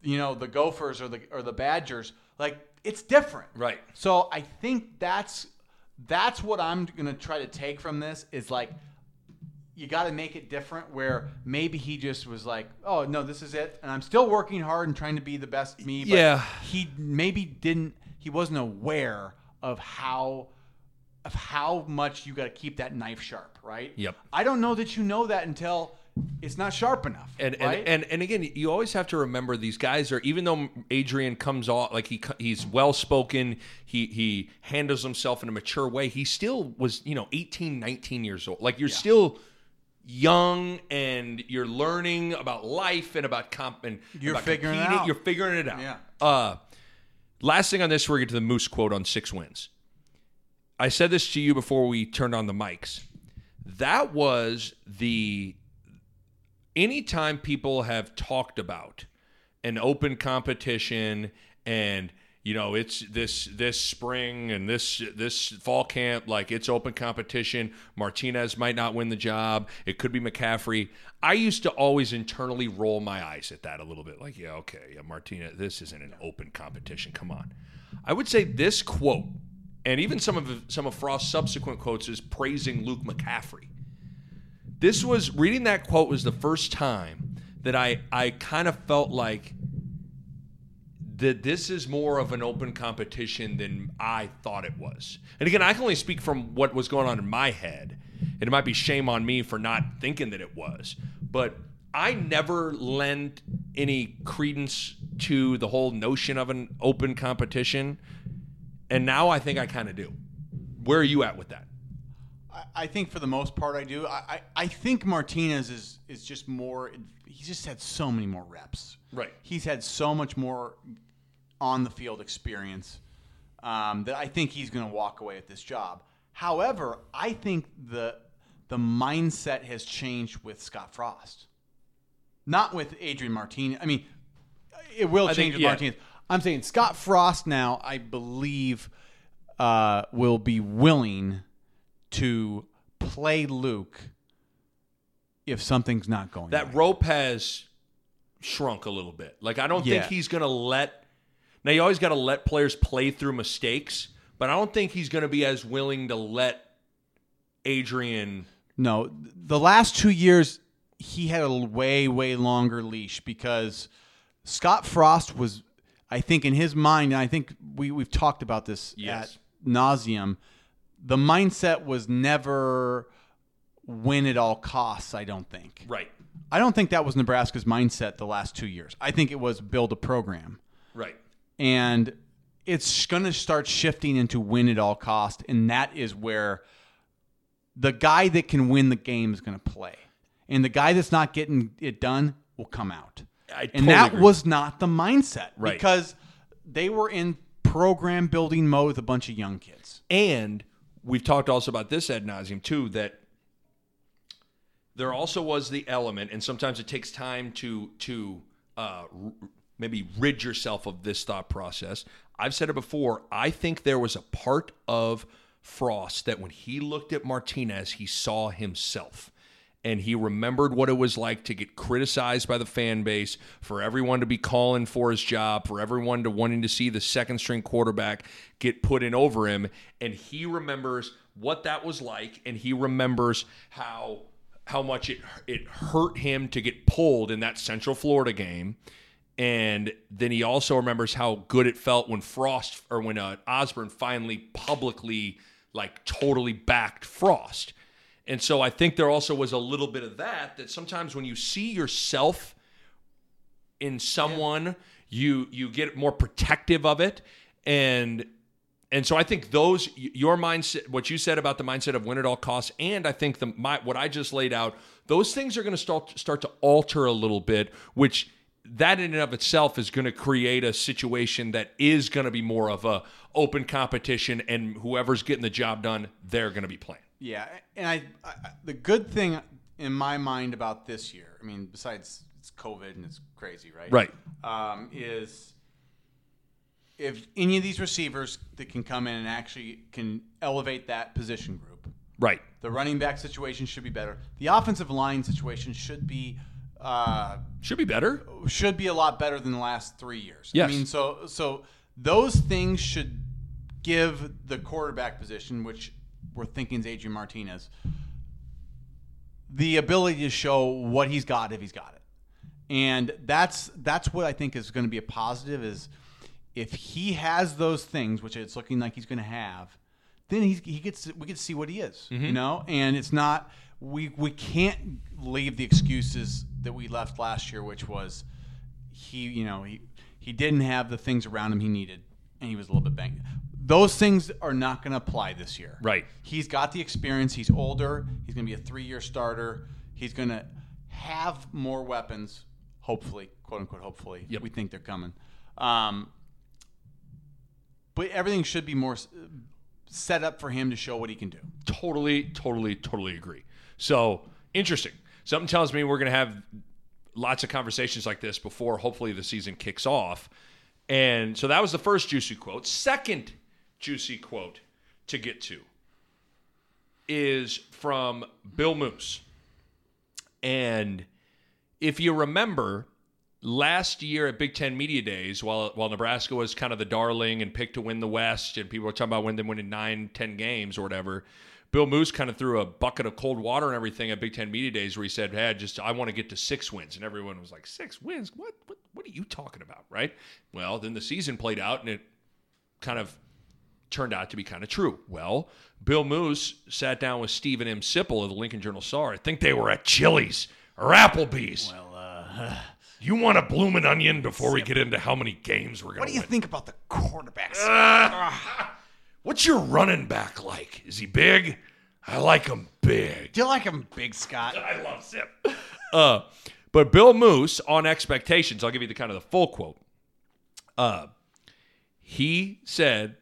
you know, the Gophers or the or the Badgers, like it's different. Right. So I think that's that's what I'm gonna try to take from this is like you got to make it different where maybe he just was like oh no this is it and i'm still working hard and trying to be the best me but yeah he maybe didn't he wasn't aware of how of how much you got to keep that knife sharp, right? Yep. I don't know that you know that until it's not sharp enough. And right? and, and and again, you always have to remember these guys are even though Adrian comes off like he he's well spoken, he he handles himself in a mature way. He still was, you know, 18, 19 years old. Like you're yeah. still young and you're learning about life and about comp and you're about figuring competing. it out. You're figuring it out. Yeah. Uh, last thing on this, we're get to the Moos quote on six wins. I said this to you before we turned on the mics. That was the anytime people have talked about an open competition and you know it's this this spring and this this fall camp like it's open competition. Martinez might not win the job. It could be mccaffrey. I used to always internally roll my eyes at that a little bit like yeah okay yeah martinez this isn't an open competition. Come on. I would say this quote and even some of some of Frost's subsequent quotes is praising Luke McCaffrey. This was reading that quote was the first time that I I kind of felt like that this is more of an open competition than I thought it was. And again, I can only speak from what was going on in my head. And it might be shame on me for not thinking that it was. But I never lend any credence to the whole notion of an open competition. And now I think I kind of do. Where are you at with that? I, think for the most part, I do. I, I, I think Martinez is is just more. He's just had so many more reps. Right. He's had so much more on the field experience um, that I think he's going to walk away with this job. However, I think the the mindset has changed with Scott Frost, not with Adrian Martinez. I mean, it will I change think- with yeah. Martinez. I'm saying Scott Frost now, I believe, uh, will be willing to play Luke if something's not going That right. rope has shrunk a little bit. Like I don't Yeah. think he's going to let. Now you always got to let players play through mistakes, but I don't think he's going to be as willing to let Adrian. No, the last two years he had a way way longer leash because Scott Frost was, I think, in his mind, and I think we we've talked about this Yes. at nauseum. The mindset was never win at all costs. I don't think. Right. I don't think that was Nebraska's mindset the last two years. I think it was build a program, Right. and it's going to start shifting into win at all cost, and that is where the guy that can win the game is going to play, and the guy that's not getting it done will come out. I and that agree. was not the mindset Right. because they were in program building mode with a bunch of young kids. And we've talked also about this ad nauseum too that there also was the element, and sometimes it takes time to to uh, r- maybe rid yourself of this thought process. I've said it before. I think there was a part of Frost that when he looked at Martinez, he saw himself. And he remembered what it was like to get criticized by the fan base, for everyone to be calling for his job, for everyone to wanting to see the second string quarterback get put in over him. And he remembers what that was like, and he remembers how how much it it hurt him to get pulled in that Central Florida game. And then he also remembers how good it felt when Frost or when uh, Osborne finally publicly, like, totally backed Frost. And so I think there also was a little bit of that. That sometimes when you see yourself in someone, you you get more protective of it, and and so I think those your mindset, what you said about the mindset of win at all costs, and I think the my what I just laid out, those things are going to start start to alter a little bit, which that in and of itself is going to create a situation that is going to be more of a open competition, and whoever's getting the job done, they're going to be playing. Yeah, and I, I the good thing in my mind about this year, I mean, besides it's COVID and it's crazy, right? Right. Um, is if any of these receivers that can come in and actually can elevate that position group, Right. the running back situation should be better. The offensive line situation should be uh, Should be better. should be a lot better than the last three years. Yes. I mean, so so those things should give the quarterback position, which we're thinking is Adrian Martinez, the ability to show what he's got if he's got it. And that's that's what I think is going to be a positive is if he has those things, which it's looking like he's going to have, then he's, he gets we get to see what he is, you mm-hmm. know. And it's not we we can't leave the excuses that we left last year, which was he you know he he didn't have the things around him he needed, and he was a little bit banged. Those things are not going to apply this year. Right. He's got the experience. He's older. He's going to be a three-year starter. He's going to have more weapons, hopefully, quote unquote. Hopefully, Yep. we think they're coming. Um, but everything should be more set up for him to show what he can do. Totally, totally, totally agree. So interesting. Something tells me we're going to have lots of conversations like this before hopefully the season kicks off. And so that was the first juicy quote. Second juicy quote to get to is from Bill Moos. And if you remember, last year at Big Ten Media Days, while while Nebraska was kind of the darling and picked to win the West, and people were talking about when them winning nine, ten games or whatever, Bill Moos kind of threw a bucket of cold water and everything at Big Ten Media Days, where he said, "Hey, just I want to get to six wins," and everyone was like, six wins? What? What? What are you talking about?" Right? Well, then the season played out, and it kind of turned out to be kind of true. Well, Bill Moos sat down with Steven M. Sipple of the Lincoln Journal Star. I think they were at Chili's or Applebee's. Well, uh, You want a bloomin' onion before we get into how many games we're going to what do you win? think about the quarterbacks? What's your running back like? Is he big? I like him big. do you like him, Big Scott? I love Zip. Uh, but Bill Moos on expectations, I'll give you the kind of the full quote. Uh, he said,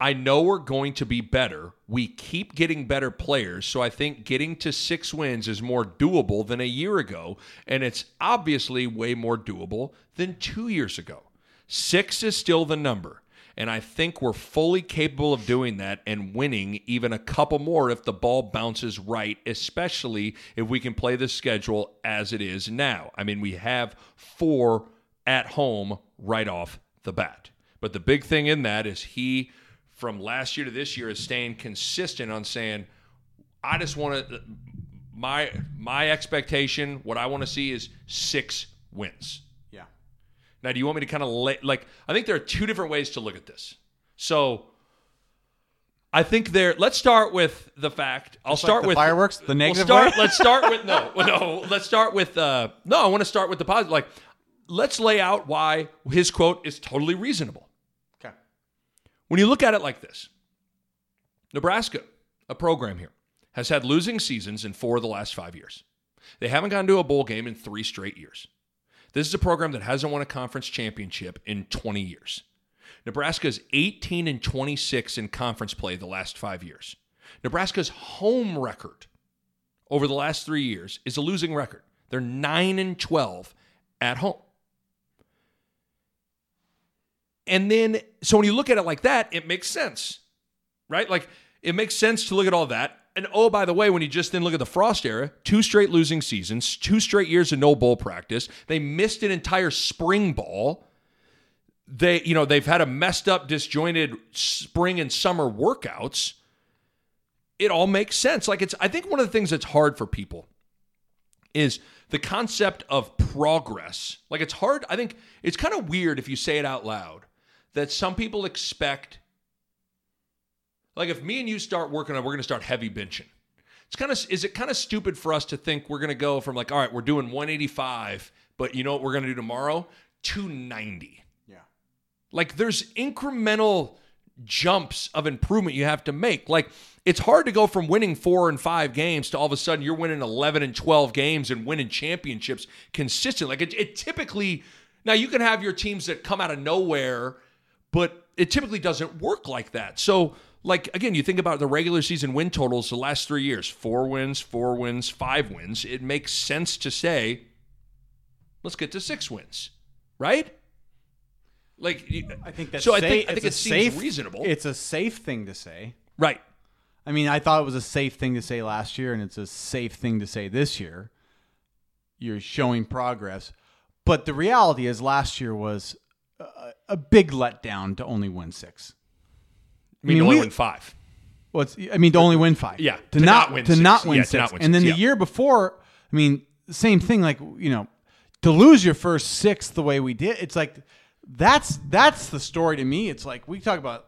I know we're going to be better. We keep getting better players, so I think getting to six wins is more doable than a year ago, and it's obviously way more doable than two years ago. Six is still the number, and I think we're fully capable of doing that and winning even a couple more if the ball bounces right, especially if we can play the schedule as it is now. I mean, we have four at home right off the bat. But the big thing in that is he, from last year to this year, is staying consistent on saying, I just want to, my my expectation, what I want to see is six wins. Yeah. Now, do you want me to kind of lay, like, I think there are two different ways to look at this. So, I think there, let's start with the fact, I'll Just like start the with fireworks, the negative We'll start, let's start with, no, no, let's start with, uh, no, I want to start with the positive. Like, let's lay out why his quote is totally reasonable. When you look at it like this, Nebraska, a program here, has had losing seasons in four of the last five years. They haven't gone to a bowl game in three straight years. This is a program that hasn't won a conference championship in 20 years. Nebraska's 18 and 26 in conference play the last five years. Nebraska's home record over the last three years is a losing record. They're 9 and 12 at home. And then, so when you look at it like that, it makes sense, right? Like, it makes sense to look at all that. And oh, by the way, when you just then look at the Frost era, two straight losing seasons, two straight years of no bowl practice. They missed an entire spring ball. They, you know, they've had a messed up, disjointed spring and summer workouts. It all makes sense. Like, it's, I think one of the things that's hard for people is the concept of progress. Like it's hard, I think it's kind of weird if you say it out loud that some people expect like if me and you start working on we're going to start heavy benching. It's kind of is it kind of stupid for us to think we're going to go from like all right, we're doing 185, but you know what we're going to do tomorrow? 290. Yeah. Like there's incremental jumps of improvement you have to make. Like it's hard to go from winning 4 and 5 games to all of a sudden you're winning 11 and 12 games and winning championships consistently. Like it, it typically now you can have your teams that come out of nowhere, but it typically doesn't work like that. So like again, you think about the regular season win totals the last 3 years, 4 wins, 4 wins, 5 wins. It makes sense to say let's get to 6 wins. Right? Like I think that's so. I think I think it's it a seems safe, reasonable, It's a safe thing to say. right? I mean, I thought it was a safe thing to say last year, and it's a safe thing to say this year. You're showing progress, but the reality is, last year was a, a big letdown to only win six. I mean, mean, only we- win five. Well, it's, I mean, to only win five. Yeah, to, to not, not win to six. not win Yeah, six, not win and then six, the yeah. year before, I mean, same thing. Like you know, to lose your first six the way we did, it's like that's that's the story to me. It's like we talk about,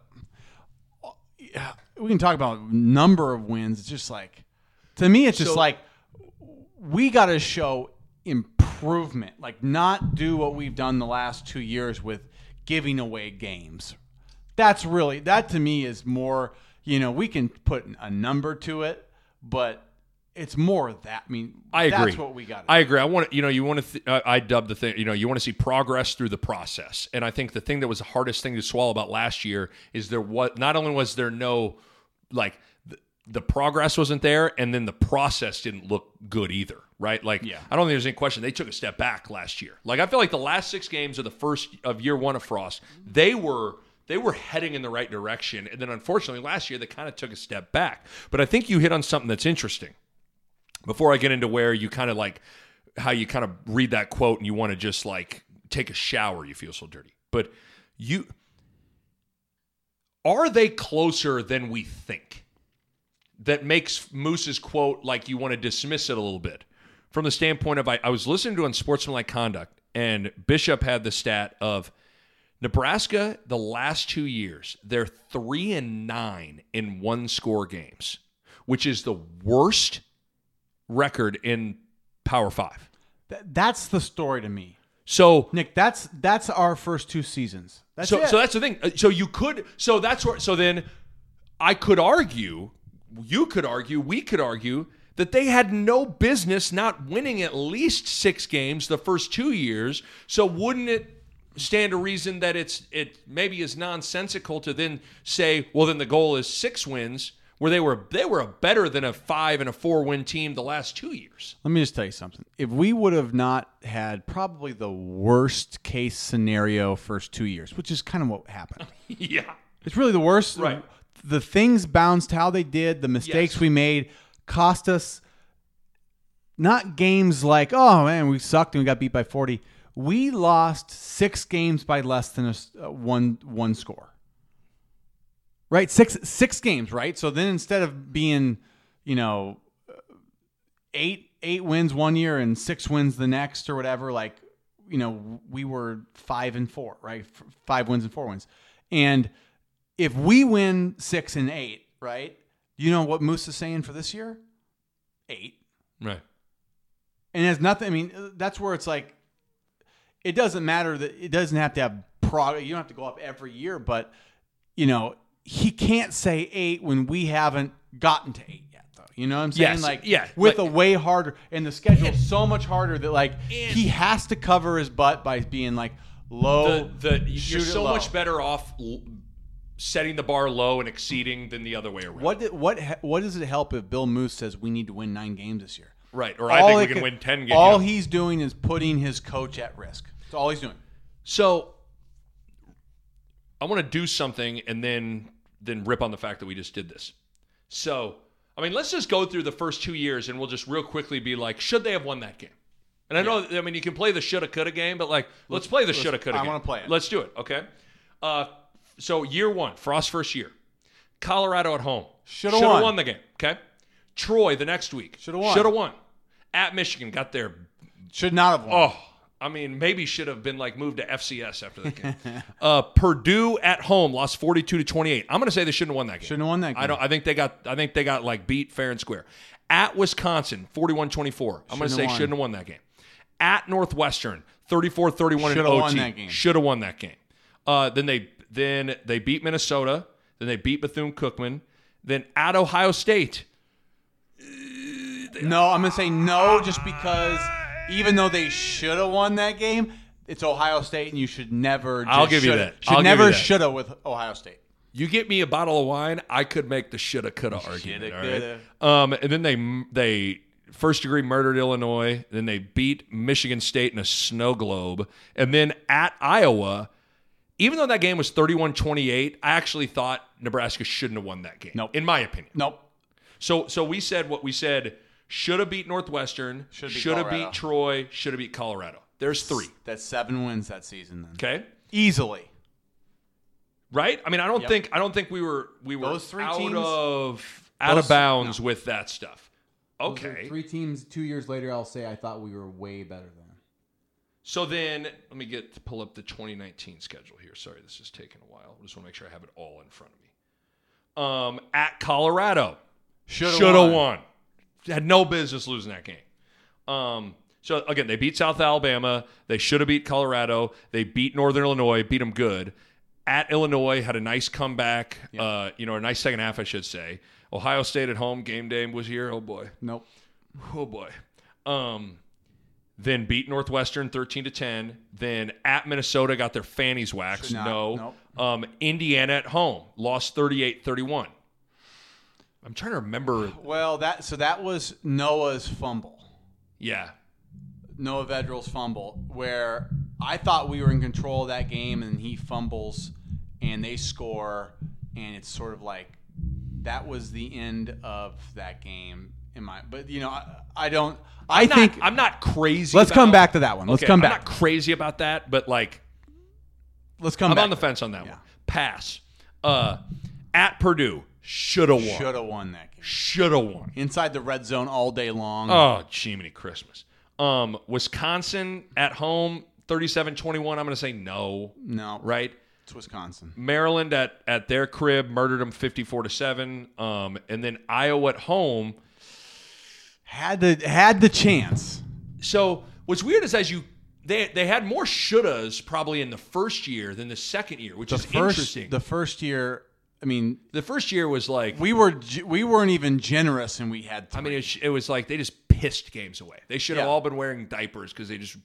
we can talk about number of wins. It's just like to me, it's just So- like we got to show improvement. Like not do what we've done the last two years with giving away games. That's really that to me is more. You know, we can put a number to it, but it's more that. I mean, I agree. That's what we got. I agree. I want to, you know, you want to. Th- uh, I I dubbed the thing. You know, you want to see progress through the process, and I think the thing that was the hardest thing to swallow about last year is there was not only was there no like the, progress wasn't there, and then the process didn't look good either. Right? Like, Yeah. I don't think there's any question they took a step back last year. Like, I feel like the last six games of the first of year one of Frost, they were they were heading in the right direction, and then unfortunately last year they kind of took a step back. But I think you hit on something that's interesting before I get into where you kind of like how you kind of read that quote and you want to just like take a shower, you feel so dirty. But you are they closer than we think? That makes Moos's quote like you want to dismiss it a little bit. From the standpoint of I, I was listening to on Sportsmanlike Conduct, and Bishop had the stat of Nebraska, the last two years, they're three and nine in one score games, which is the worst record in Power Five. Th- that's the story to me. So Nick, that's that's our first two seasons. That's so it. so that's the thing. Uh, So you could so that's where so then I could argue, you could argue, we could argue that they had no business not winning at least six games the first two years. So wouldn't it stand to reason that it's it maybe is nonsensical to then say, well, then the goal is six wins, where they were they were a better than a five and a four win team the last two years. Let me just tell you something. If we would have not had probably the worst case scenario first two years, which is kind of what happened. yeah. It's really the worst. Right. The things bounced how they did, the mistakes Yes. we made cost us not games like, oh man, we sucked and we got beat by 40. We lost six games by less than a uh, one one score. Right? Six six games, right? So then instead of being, you know, eight eight wins one year and six wins the next or whatever like you know we were five and four right F- five wins and four wins and if we win six and eight right you know what moos is saying for this year eight Right. and it's nothing i mean that's where it's like it doesn't matter that it doesn't have to have prog you don't have to go up every year but you know he can't say eight when we haven't gotten to eight yet though you know what i'm saying Yes, like yeah, with like- a way harder and the schedule so much harder that like he has to cover his butt by being like low the, the you're so low. much better off setting the bar low and exceeding than the other way around. what did, what what does it help if bill moos says we need to win nine games this year Right. Or I think we it can win 10 games. all he's doing is putting his coach at risk that's all he's doing So I want to do something and then then rip on the fact that we just did this. So, I mean, let's just go through the first 2 years and we'll just real quickly be like, should they have won that game? And I know I mean you can play the shoulda coulda game, but like let's, play the shoulda coulda I wanna play it. Let's do it, okay? Uh so year 1, Frost first year. Colorado at home. Shoulda won. won the game, okay? Troy the next week. Shoulda won. Shoulda won. At Michigan got there. should not have won Oh, I mean, maybe should have been like moved to FCS after that game. uh, Purdue at home lost forty-two to twenty-eight. I'm going to say they shouldn't have won that game. Shouldn't have won that I game. don't. I think they got. I think they got like beat fair and square. At Wisconsin, 41-24. I'm going to say won. shouldn't have won that game. At Northwestern, 34-31 in Shoulda OT. won that game. Should have won that game. Uh, then they then they beat Minnesota. Then they beat Bethune Cookman. Then at Ohio State, No, I'm gonna say no, just because even though they should have won that game, it's Ohio State, and you should never. Just I'll give you that. Should I'll never should have with Ohio State. You get me a bottle of wine, I could make the shoulda coulda argument. Shoulda, all right? Um, and then they they first degree murdered Illinois. Then they beat Michigan State in a snow globe, and then at Iowa. Even though that game was 31-28, I actually thought Nebraska shouldn't have won that game. Nope. In my opinion. Nope. So so we said what we said should have beat Northwestern, beat should have Colorado. beat Troy, should have beat Colorado. There's three. That's seven wins that season. Then Okay? easily. right? I mean, I don't Yep. think I don't think we were we were Those three out teams- of out Those- of bounds with that stuff. Okay, Three teams two years later, I'll say I thought we were way better than. So then let me get to pull up the 2019 schedule here. Sorry, this is taking a while. I just want to make sure I have it all in front of me. Um, at Colorado, Should have won. Had no business losing that game. Um, so again, they beat South Alabama. They should have beat Colorado. They beat Northern Illinois. Beat them good. At Illinois, had a nice comeback. Uh, you know, a nice second half, I should say. Ohio State at home, game day was here. Oh boy, Nope. oh boy. Um, then beat Northwestern 13 to 10. Then at Minnesota got their fannies waxed. Not. No. Nope. Um, Indiana at home lost 38-31. I'm trying to remember. Well, that so that was Noah's fumble. Yeah. Noah Vedral's fumble, where I thought we were in control of that game, and he fumbles, and they score, and it's sort of like that was the end of that game. In my, but you know, I, I don't. I I'm not- think I'm not crazy. Let's about- come back to that one. Let's Okay, come back. I'm not crazy about that, but like Let's come I'm back. on the fence on that Yeah. one. Pass. Uh, at Purdue, shoulda won. Should have won that game. Shoulda won. Inside the red zone all day long. Oh, Jiminy Christmas. Um, Wisconsin at home, 37-21. I'm going to say no. No, Right. It's Wisconsin. Maryland at at their crib murdered them 54 to seven. Um, and then Iowa at home. Had the had the chance. So what's weird is as you they they had more shouldas probably in the first year than the second year, which The is first interesting. the first year. I mean, the first year was like we were we weren't even generous, and we had. Three. I mean, it, was like they just pissed games away. They should have Yeah. all been wearing diapers because they just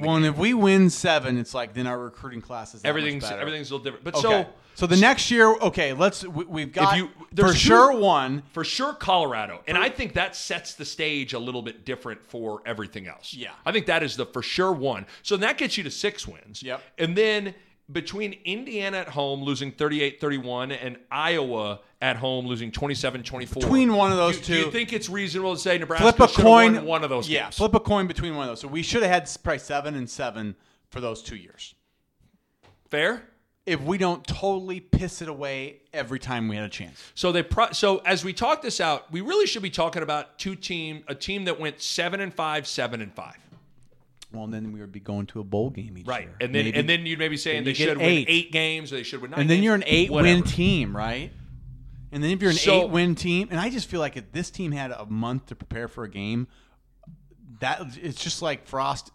well, and if we win seven, it's like then our recruiting class is everything's everything's a little different. But Okay. so So the next year, okay, let's we, we've got you- for two- sure one. for sure Colorado, and I think that sets the stage a little bit different for everything else. Yeah. I think that is the for sure one. So that gets you to six wins. Yep. And then between Indiana at home losing 38-31 and Iowa at home losing 27-24. Between one of those do, Do you think it's reasonable to say Nebraska Flip a coin. won one of those Yeah, games? flip a coin between one of those. So we should have had probably seven and seven for those two years. Fair? If we don't totally piss it away every time we had a chance. So they pro- so as we talk this out, we really should be talking about two team a team that went 7 and 5, 7 and 5. Well, and then we would be going to a bowl game each Right. year. And then Maybe- and then you'd maybe saying then they should win eight. eight games or they should win nine and then games. you're an eight Whatever. win team, right? And then if you're an So- eight win team, and I just feel like if this team had a month to prepare for a game, that it's just like Frost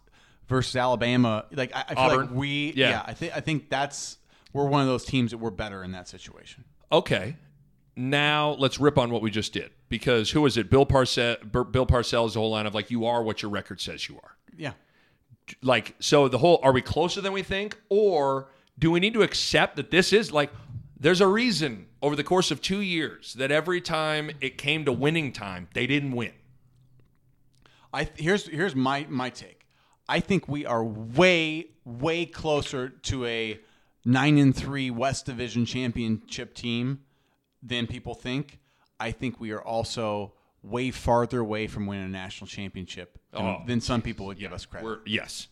versus Alabama. Like I, I feel Auburn. like we, Yeah. yeah. I think I think that's we're one of those teams that we're better in that situation. Okay. Now let's rip on what we just did because who is it? Bill Parcell. Bill Parcells the whole line of like you are what your record says you are. Yeah. Like so, the whole are we closer than we think, or do we need to accept that this is like there's a reason over the course of two years that every time it came to winning time they didn't win. I here's here's my my take. I think we are way way closer to a nine and three West Division championship team than people think. I think we are also way farther away from winning a national championship than, Oh. than some people would give us credit. Yes.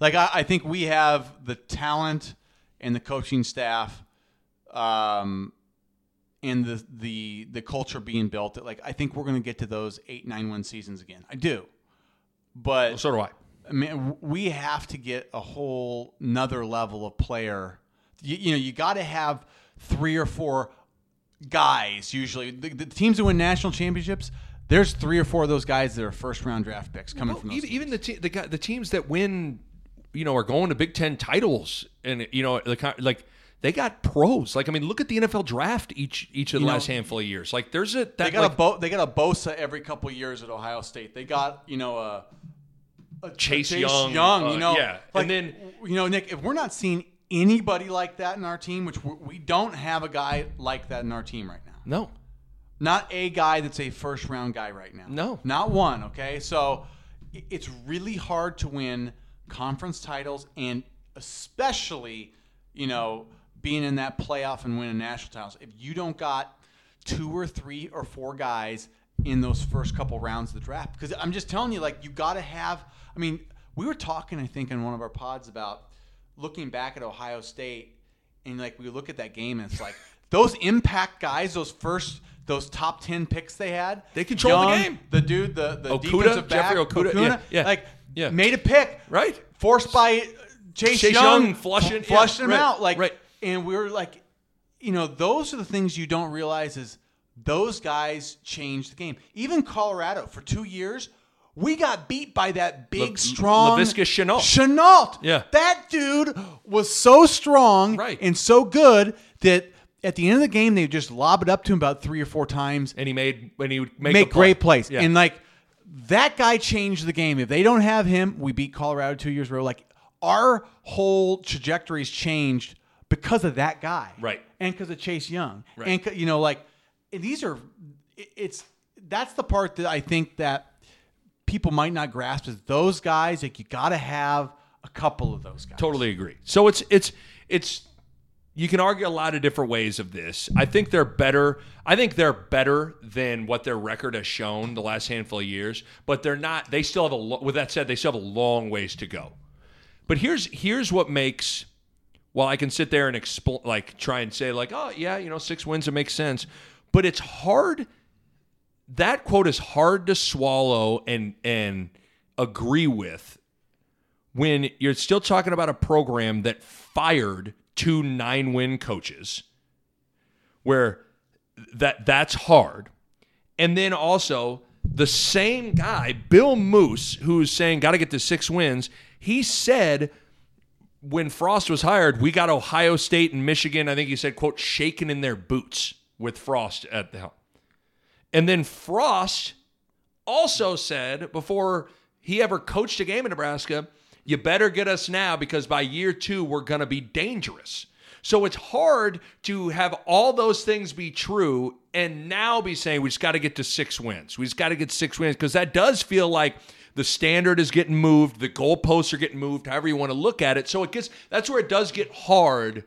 Like I, I think we have the talent and the coaching staff, um, and the the the culture being built. That like I think we're going to get to those eight nine one seasons again. I do, but So do I. I mean, we have to get a whole another level of player. You, you know, you got to have three or four guys. Usually, the, the teams that win national championships, there's three or four of those guys that are first round draft picks coming Well, from those. even, even the te- the guy, the teams that win, you know, are going to Big Ten titles, and you know, the kind like they got pros. Like I mean, look at the NFL draft each each of the You know, last handful of years. Like there's a that they got like, a Bo- they got a Bosa every couple of years at Ohio State. They got you know a, a Chase a Young, Young, uh, you know, yeah. Like, And then- you know, Nick, if we're not seeing anybody like that in our team, which we don't have a guy like that in our team right now. no. Not a guy that's a first round guy right now. No. Not one, okay? So it's really hard to win conference titles and especially, you know, being in that playoff and winning national titles. If you don't got two or three or four guys in those first couple rounds of the draft, because I'm just telling you, like, you got to have. I mean, we were talking, I think, in one of our pods about looking back at Ohio State and like we look at that game and it's like those impact guys, those first those top ten picks they had, They controlled the game. The dude, the the Okudah, defensive back, Jeffrey Okudah, yeah, yeah, like yeah. made a pick, Right. Forced by Chase, Chase Young, Young flushing- f- flushed yeah, him right, out, like right. and we were like, you know, those are the things you don't realize is those guys changed the game. Even Colorado for two years. We got beat by that big, La- strong Laviska Shenault. Chenault. Yeah. That dude was so strong Right. and so good that at the end of the game, they just lob it up to him about three or four times, And he made when he would make, make great plays. Yeah. And like that guy changed the game. If they don't have him, we beat Colorado two years in a row. Like our whole trajectory's changed because of that guy. Right. And because of Chase Young. Right. And you know, like these are it's that's the part that I think that people might not grasp is those guys, like you gotta have a couple of those guys. Totally agree. So it's it's it's you can argue a lot of different ways of this. I think they're better. I think they're better than what their record has shown the last handful of years, but they're not. They still have a. With that said, they still have a long ways to go. But here's here's what makes. Well, I can sit there and expl- like try and say like, oh yeah, you know, six wins it makes sense, but it's hard. That quote is hard to swallow and and agree with when you're still talking about a program that fired two nine win coaches, where that that's hard. And then also the same guy, Bill Moos, who's saying got to get to six wins, he said when Frost was hired, we got Ohio State and Michigan, I think he said, quote, shaking in their boots with Frost at the helm. And then Frost also said before he ever coached a game in Nebraska, you better get us now because by year two, we're going to be dangerous. So it's hard to have all those things be true and now be saying we just got to get to six wins. We just got to get six wins because that does feel like the standard is getting moved, the goalposts are getting moved, however you want to look at it. So it gets that's where it does get hard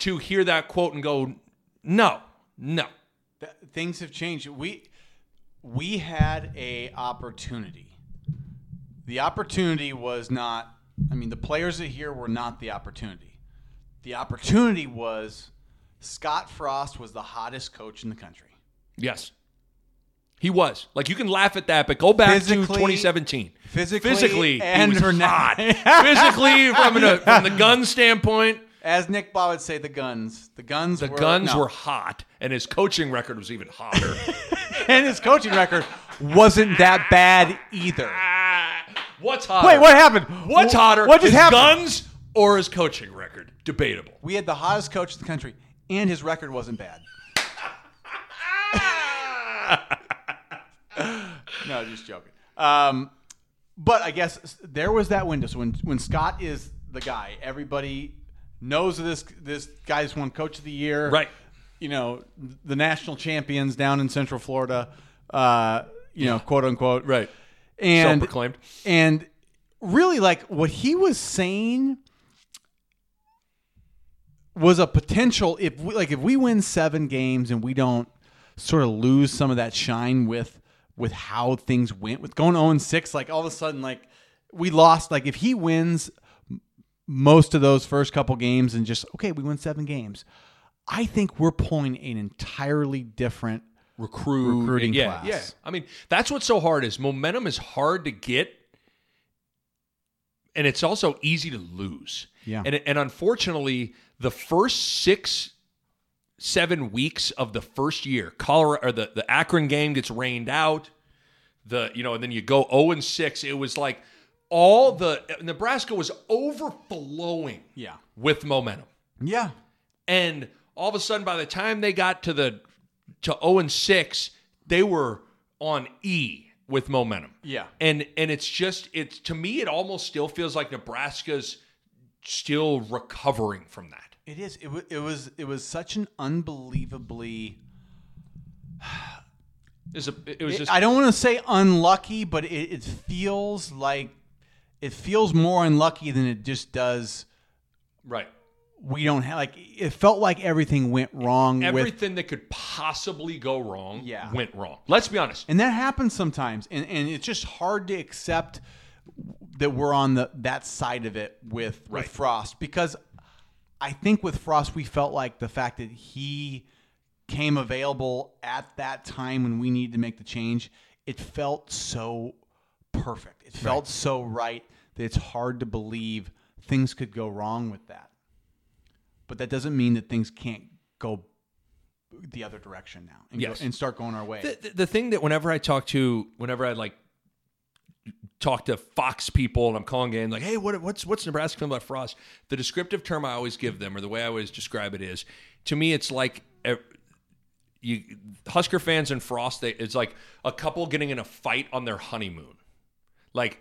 to hear that quote and go, no, no. Th- things have changed. We we had a opportunity. The opportunity was not. I mean, the players that here were not the opportunity. The opportunity was Scott Frost was the hottest coach in the country. Yes. He was. Like you can laugh at that, but go back to 2017. physically physically, and he was hot. physically, from, an, from the gun standpoint, As Nick Bahe would say, the guns. The guns. the were, guns no. were hot, and his coaching record was even hotter. and his coaching record wasn't that bad either. What's hotter? Wait, what happened? What's hotter? What just his happened? guns or his coaching record? Debatable. We had the hottest coach in the country, and his record wasn't bad. no, just joking. Um, but I guess there was that window. So when when Scott is the guy, everybody knows of this this guy's won Coach of the Year. Right. You know the national champions down in Central Florida. Uh, you know, quote unquote. Right. And Self-proclaimed. and really like what he was saying was a potential if we like if we win seven games and we don't sort of lose some of that shine with with how things went with going 0 6 like all of a sudden like we lost like if he wins most of those first couple games and just okay we win seven games i think we're pulling an entirely different recruit Recruiting yeah, class. Yeah, I mean that's what's so hard is momentum is hard to get, and it's also easy to lose. Yeah. and and unfortunately, the first six, seven weeks of the first year, Colorado or the the Akron game gets rained out. The you know, and then you go zero and six. It was like all the Nebraska was overflowing. Yeah. with momentum. yeah And all of a sudden, by the time they got to the to 0 and 6, they were on E with momentum. Yeah. And and it's just it's to me it almost still feels like Nebraska's still recovering from that. It is. It, w- it was. It was such an unbelievably. It's a, it was just I don't want to say unlucky, but it, it feels like it feels more unlucky than it just does. right. We don't have like it felt like everything went wrong with, Everything that could possibly go wrong Yeah. went wrong. Let's be honest. and that happens sometimes, and and it's just hard to accept that we're on the that side of it with Right. with Frost because I think with Frost we felt like the fact that he came available at that time when we needed to make the change, it felt so perfect. It felt so right that it's hard to believe things could go wrong with that. But that doesn't mean that things can't go the other direction now and, Yes. go, and start going our way. the, the, the thing that whenever I talk to, whenever I like talk to Fox people and I'm calling in like, hey, what, what's what's Nebraska feeling about Frost? The descriptive term I always give them, or the way I always describe it, is to me, it's like. you Husker fans and Frost, they, it's like a couple getting in a fight on their honeymoon. Like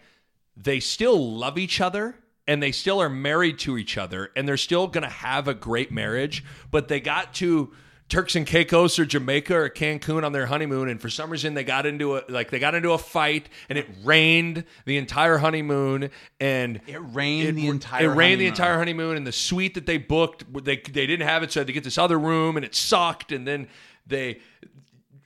they still love each other and they still are married to each other and they're still going to have a great marriage, but they got to Turks and Caicos or Jamaica or Cancun on their honeymoon and for some reason they got into a like they got into a fight and it rained the entire honeymoon and It rained the entire it rained the honeymoon. entire honeymoon and the suite that they booked they they didn't have it so they had to get this other room and it sucked and then they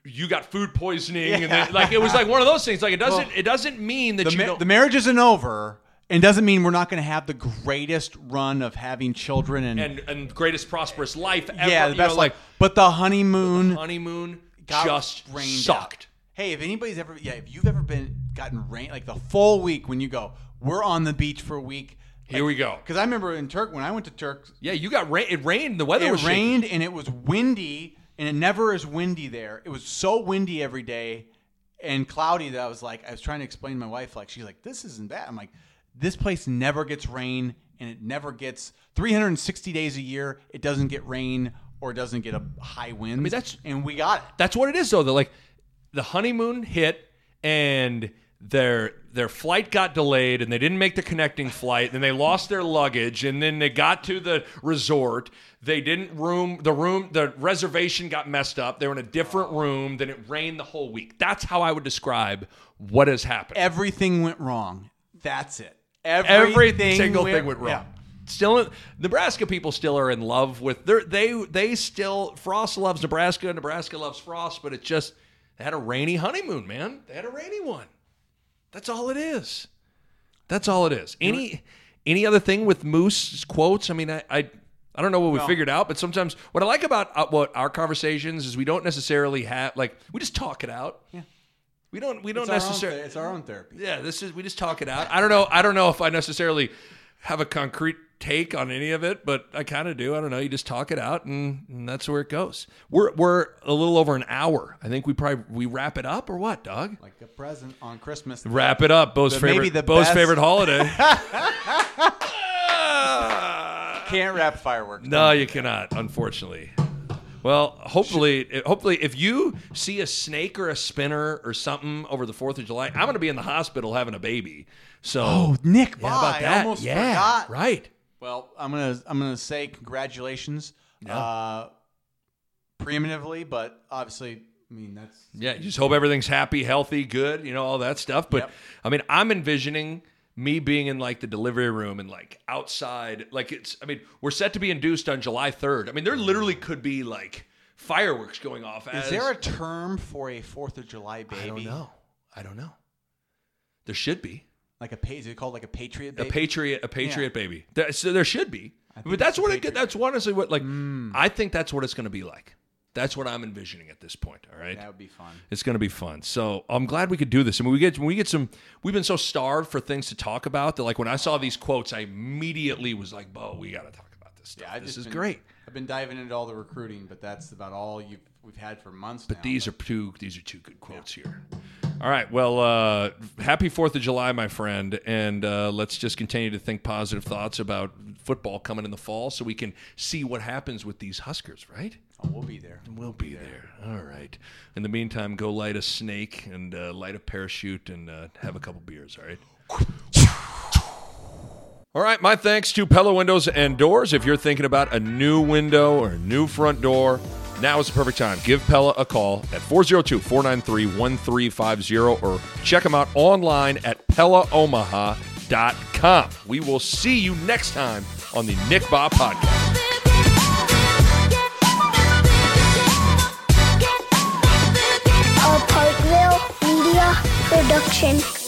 you got food poisoning and then, like it was like one of those things like it doesn't it doesn't mean that the, you ma- the marriage isn't over and doesn't mean we're not going to have the greatest run of having children and, and and greatest prosperous life ever yeah, the you best know, like like but the honeymoon honeymoon got just sucked out. Hey, if anybody's ever yeah, if you've ever been gotten rain like the full week when you go, We're on the beach for a week. Here we go. Because I remember in Turk when I went to Turk, Yeah, you got rain. It rained. The weather it was shaky. rained and it was windy, and it never is windy there. It was so windy every day and cloudy that I was like, I was trying to explain to my wife, like, she's like, this isn't bad. I'm like, this place never gets rain, and it never gets 360 days a year. It doesn't get rain or it doesn't get a high wind. I mean, that's- and we got it. That's what it is, though. They're like the honeymoon hit, and their their flight got delayed, and they didn't make the connecting flight. Then they lost their luggage, and then they got to the resort. They didn't room the room. The reservation got messed up. They were in a different room. Then it rained the whole week. That's how I would describe what has happened. Everything went wrong. That's it. Every Everything single went, thing went wrong. yeah. Still, Nebraska people still are in love with they they they still Frost loves Nebraska, Nebraska loves Frost, but it's just they had a rainy honeymoon, man. They had a rainy one. That's all it is. That's all it is. Any any other thing with Moos quotes? I mean, I I, I don't know what we figured out, but sometimes what I like about uh, what our conversations is we don't necessarily have like we just talk it out. Yeah. We don't we don't It's our, own necessarily it's our own therapy. yeah, this is we just talk it out. I don't know. I don't know if I necessarily have a concrete take on any of it, but I kind of do. I don't know. You just talk it out, and, and that's where it goes. We're we're a little over an hour. I think we probably we wrap it up or what, Doug? Like a present. On Christmas. Wrap it up. Bo's favorite. maybe the Bo's best- favorite holiday. Can't wrap fireworks. no, you cannot. Unfortunately. Well, hopefully, hopefully, if you see a snake or a spinner or something over the Fourth of July, I'm going to be in the hospital having a baby. So, Oh, Nick, yeah, how about I that? almost yeah, forgot. right. Well, I'm gonna I'm gonna say congratulations. Uh, preeminently, but obviously, I mean that's Yeah, you just hope everything's happy, healthy, good, you know, all that stuff. But Yep. I mean, I'm envisioning me being in like the delivery room and like outside. Like it's, I mean, we're set to be induced on July 3rd. I mean, there literally could be like fireworks going off. As, Is there a term for a Fourth of July baby? I don't know. I don't know. There should be Like a is it called like a patriot a baby? patriot, a patriot baby. There, so there should be. But that's a what it. patriot. That's honestly what like. Hmm. I think that's what it's going to be like. That's what I'm envisioning at this point. All right. that would be fun. It's going to be fun. So I'm glad we could do this. I mean, we get when we get some. We've been so starved for things to talk about that, like when I saw these quotes, I immediately was like, "Bo, we got to talk about this stuff. Yeah, this is been- great." I've been diving into all the recruiting, but that's about all you've we've had for months. But These are two. These are two good quotes here. All right. Well, uh, happy Fourth of July, my friend, and uh, let's just continue to think positive thoughts about football coming in the fall, so we can see what happens with these Huskers. Right. Oh, we'll be there. We'll be there. All right. In the meantime, go light a snake and uh, light a parachute and uh, have a couple beers. All right. All right. My thanks to Pella Windows and Doors. If you're thinking about a new window or a new front door, now is the perfect time. Give Pella a call at 402 493 1350 or check them out online at PellaOmaha.com. We will see you next time on the Nick Bahe Podcast. Media Production.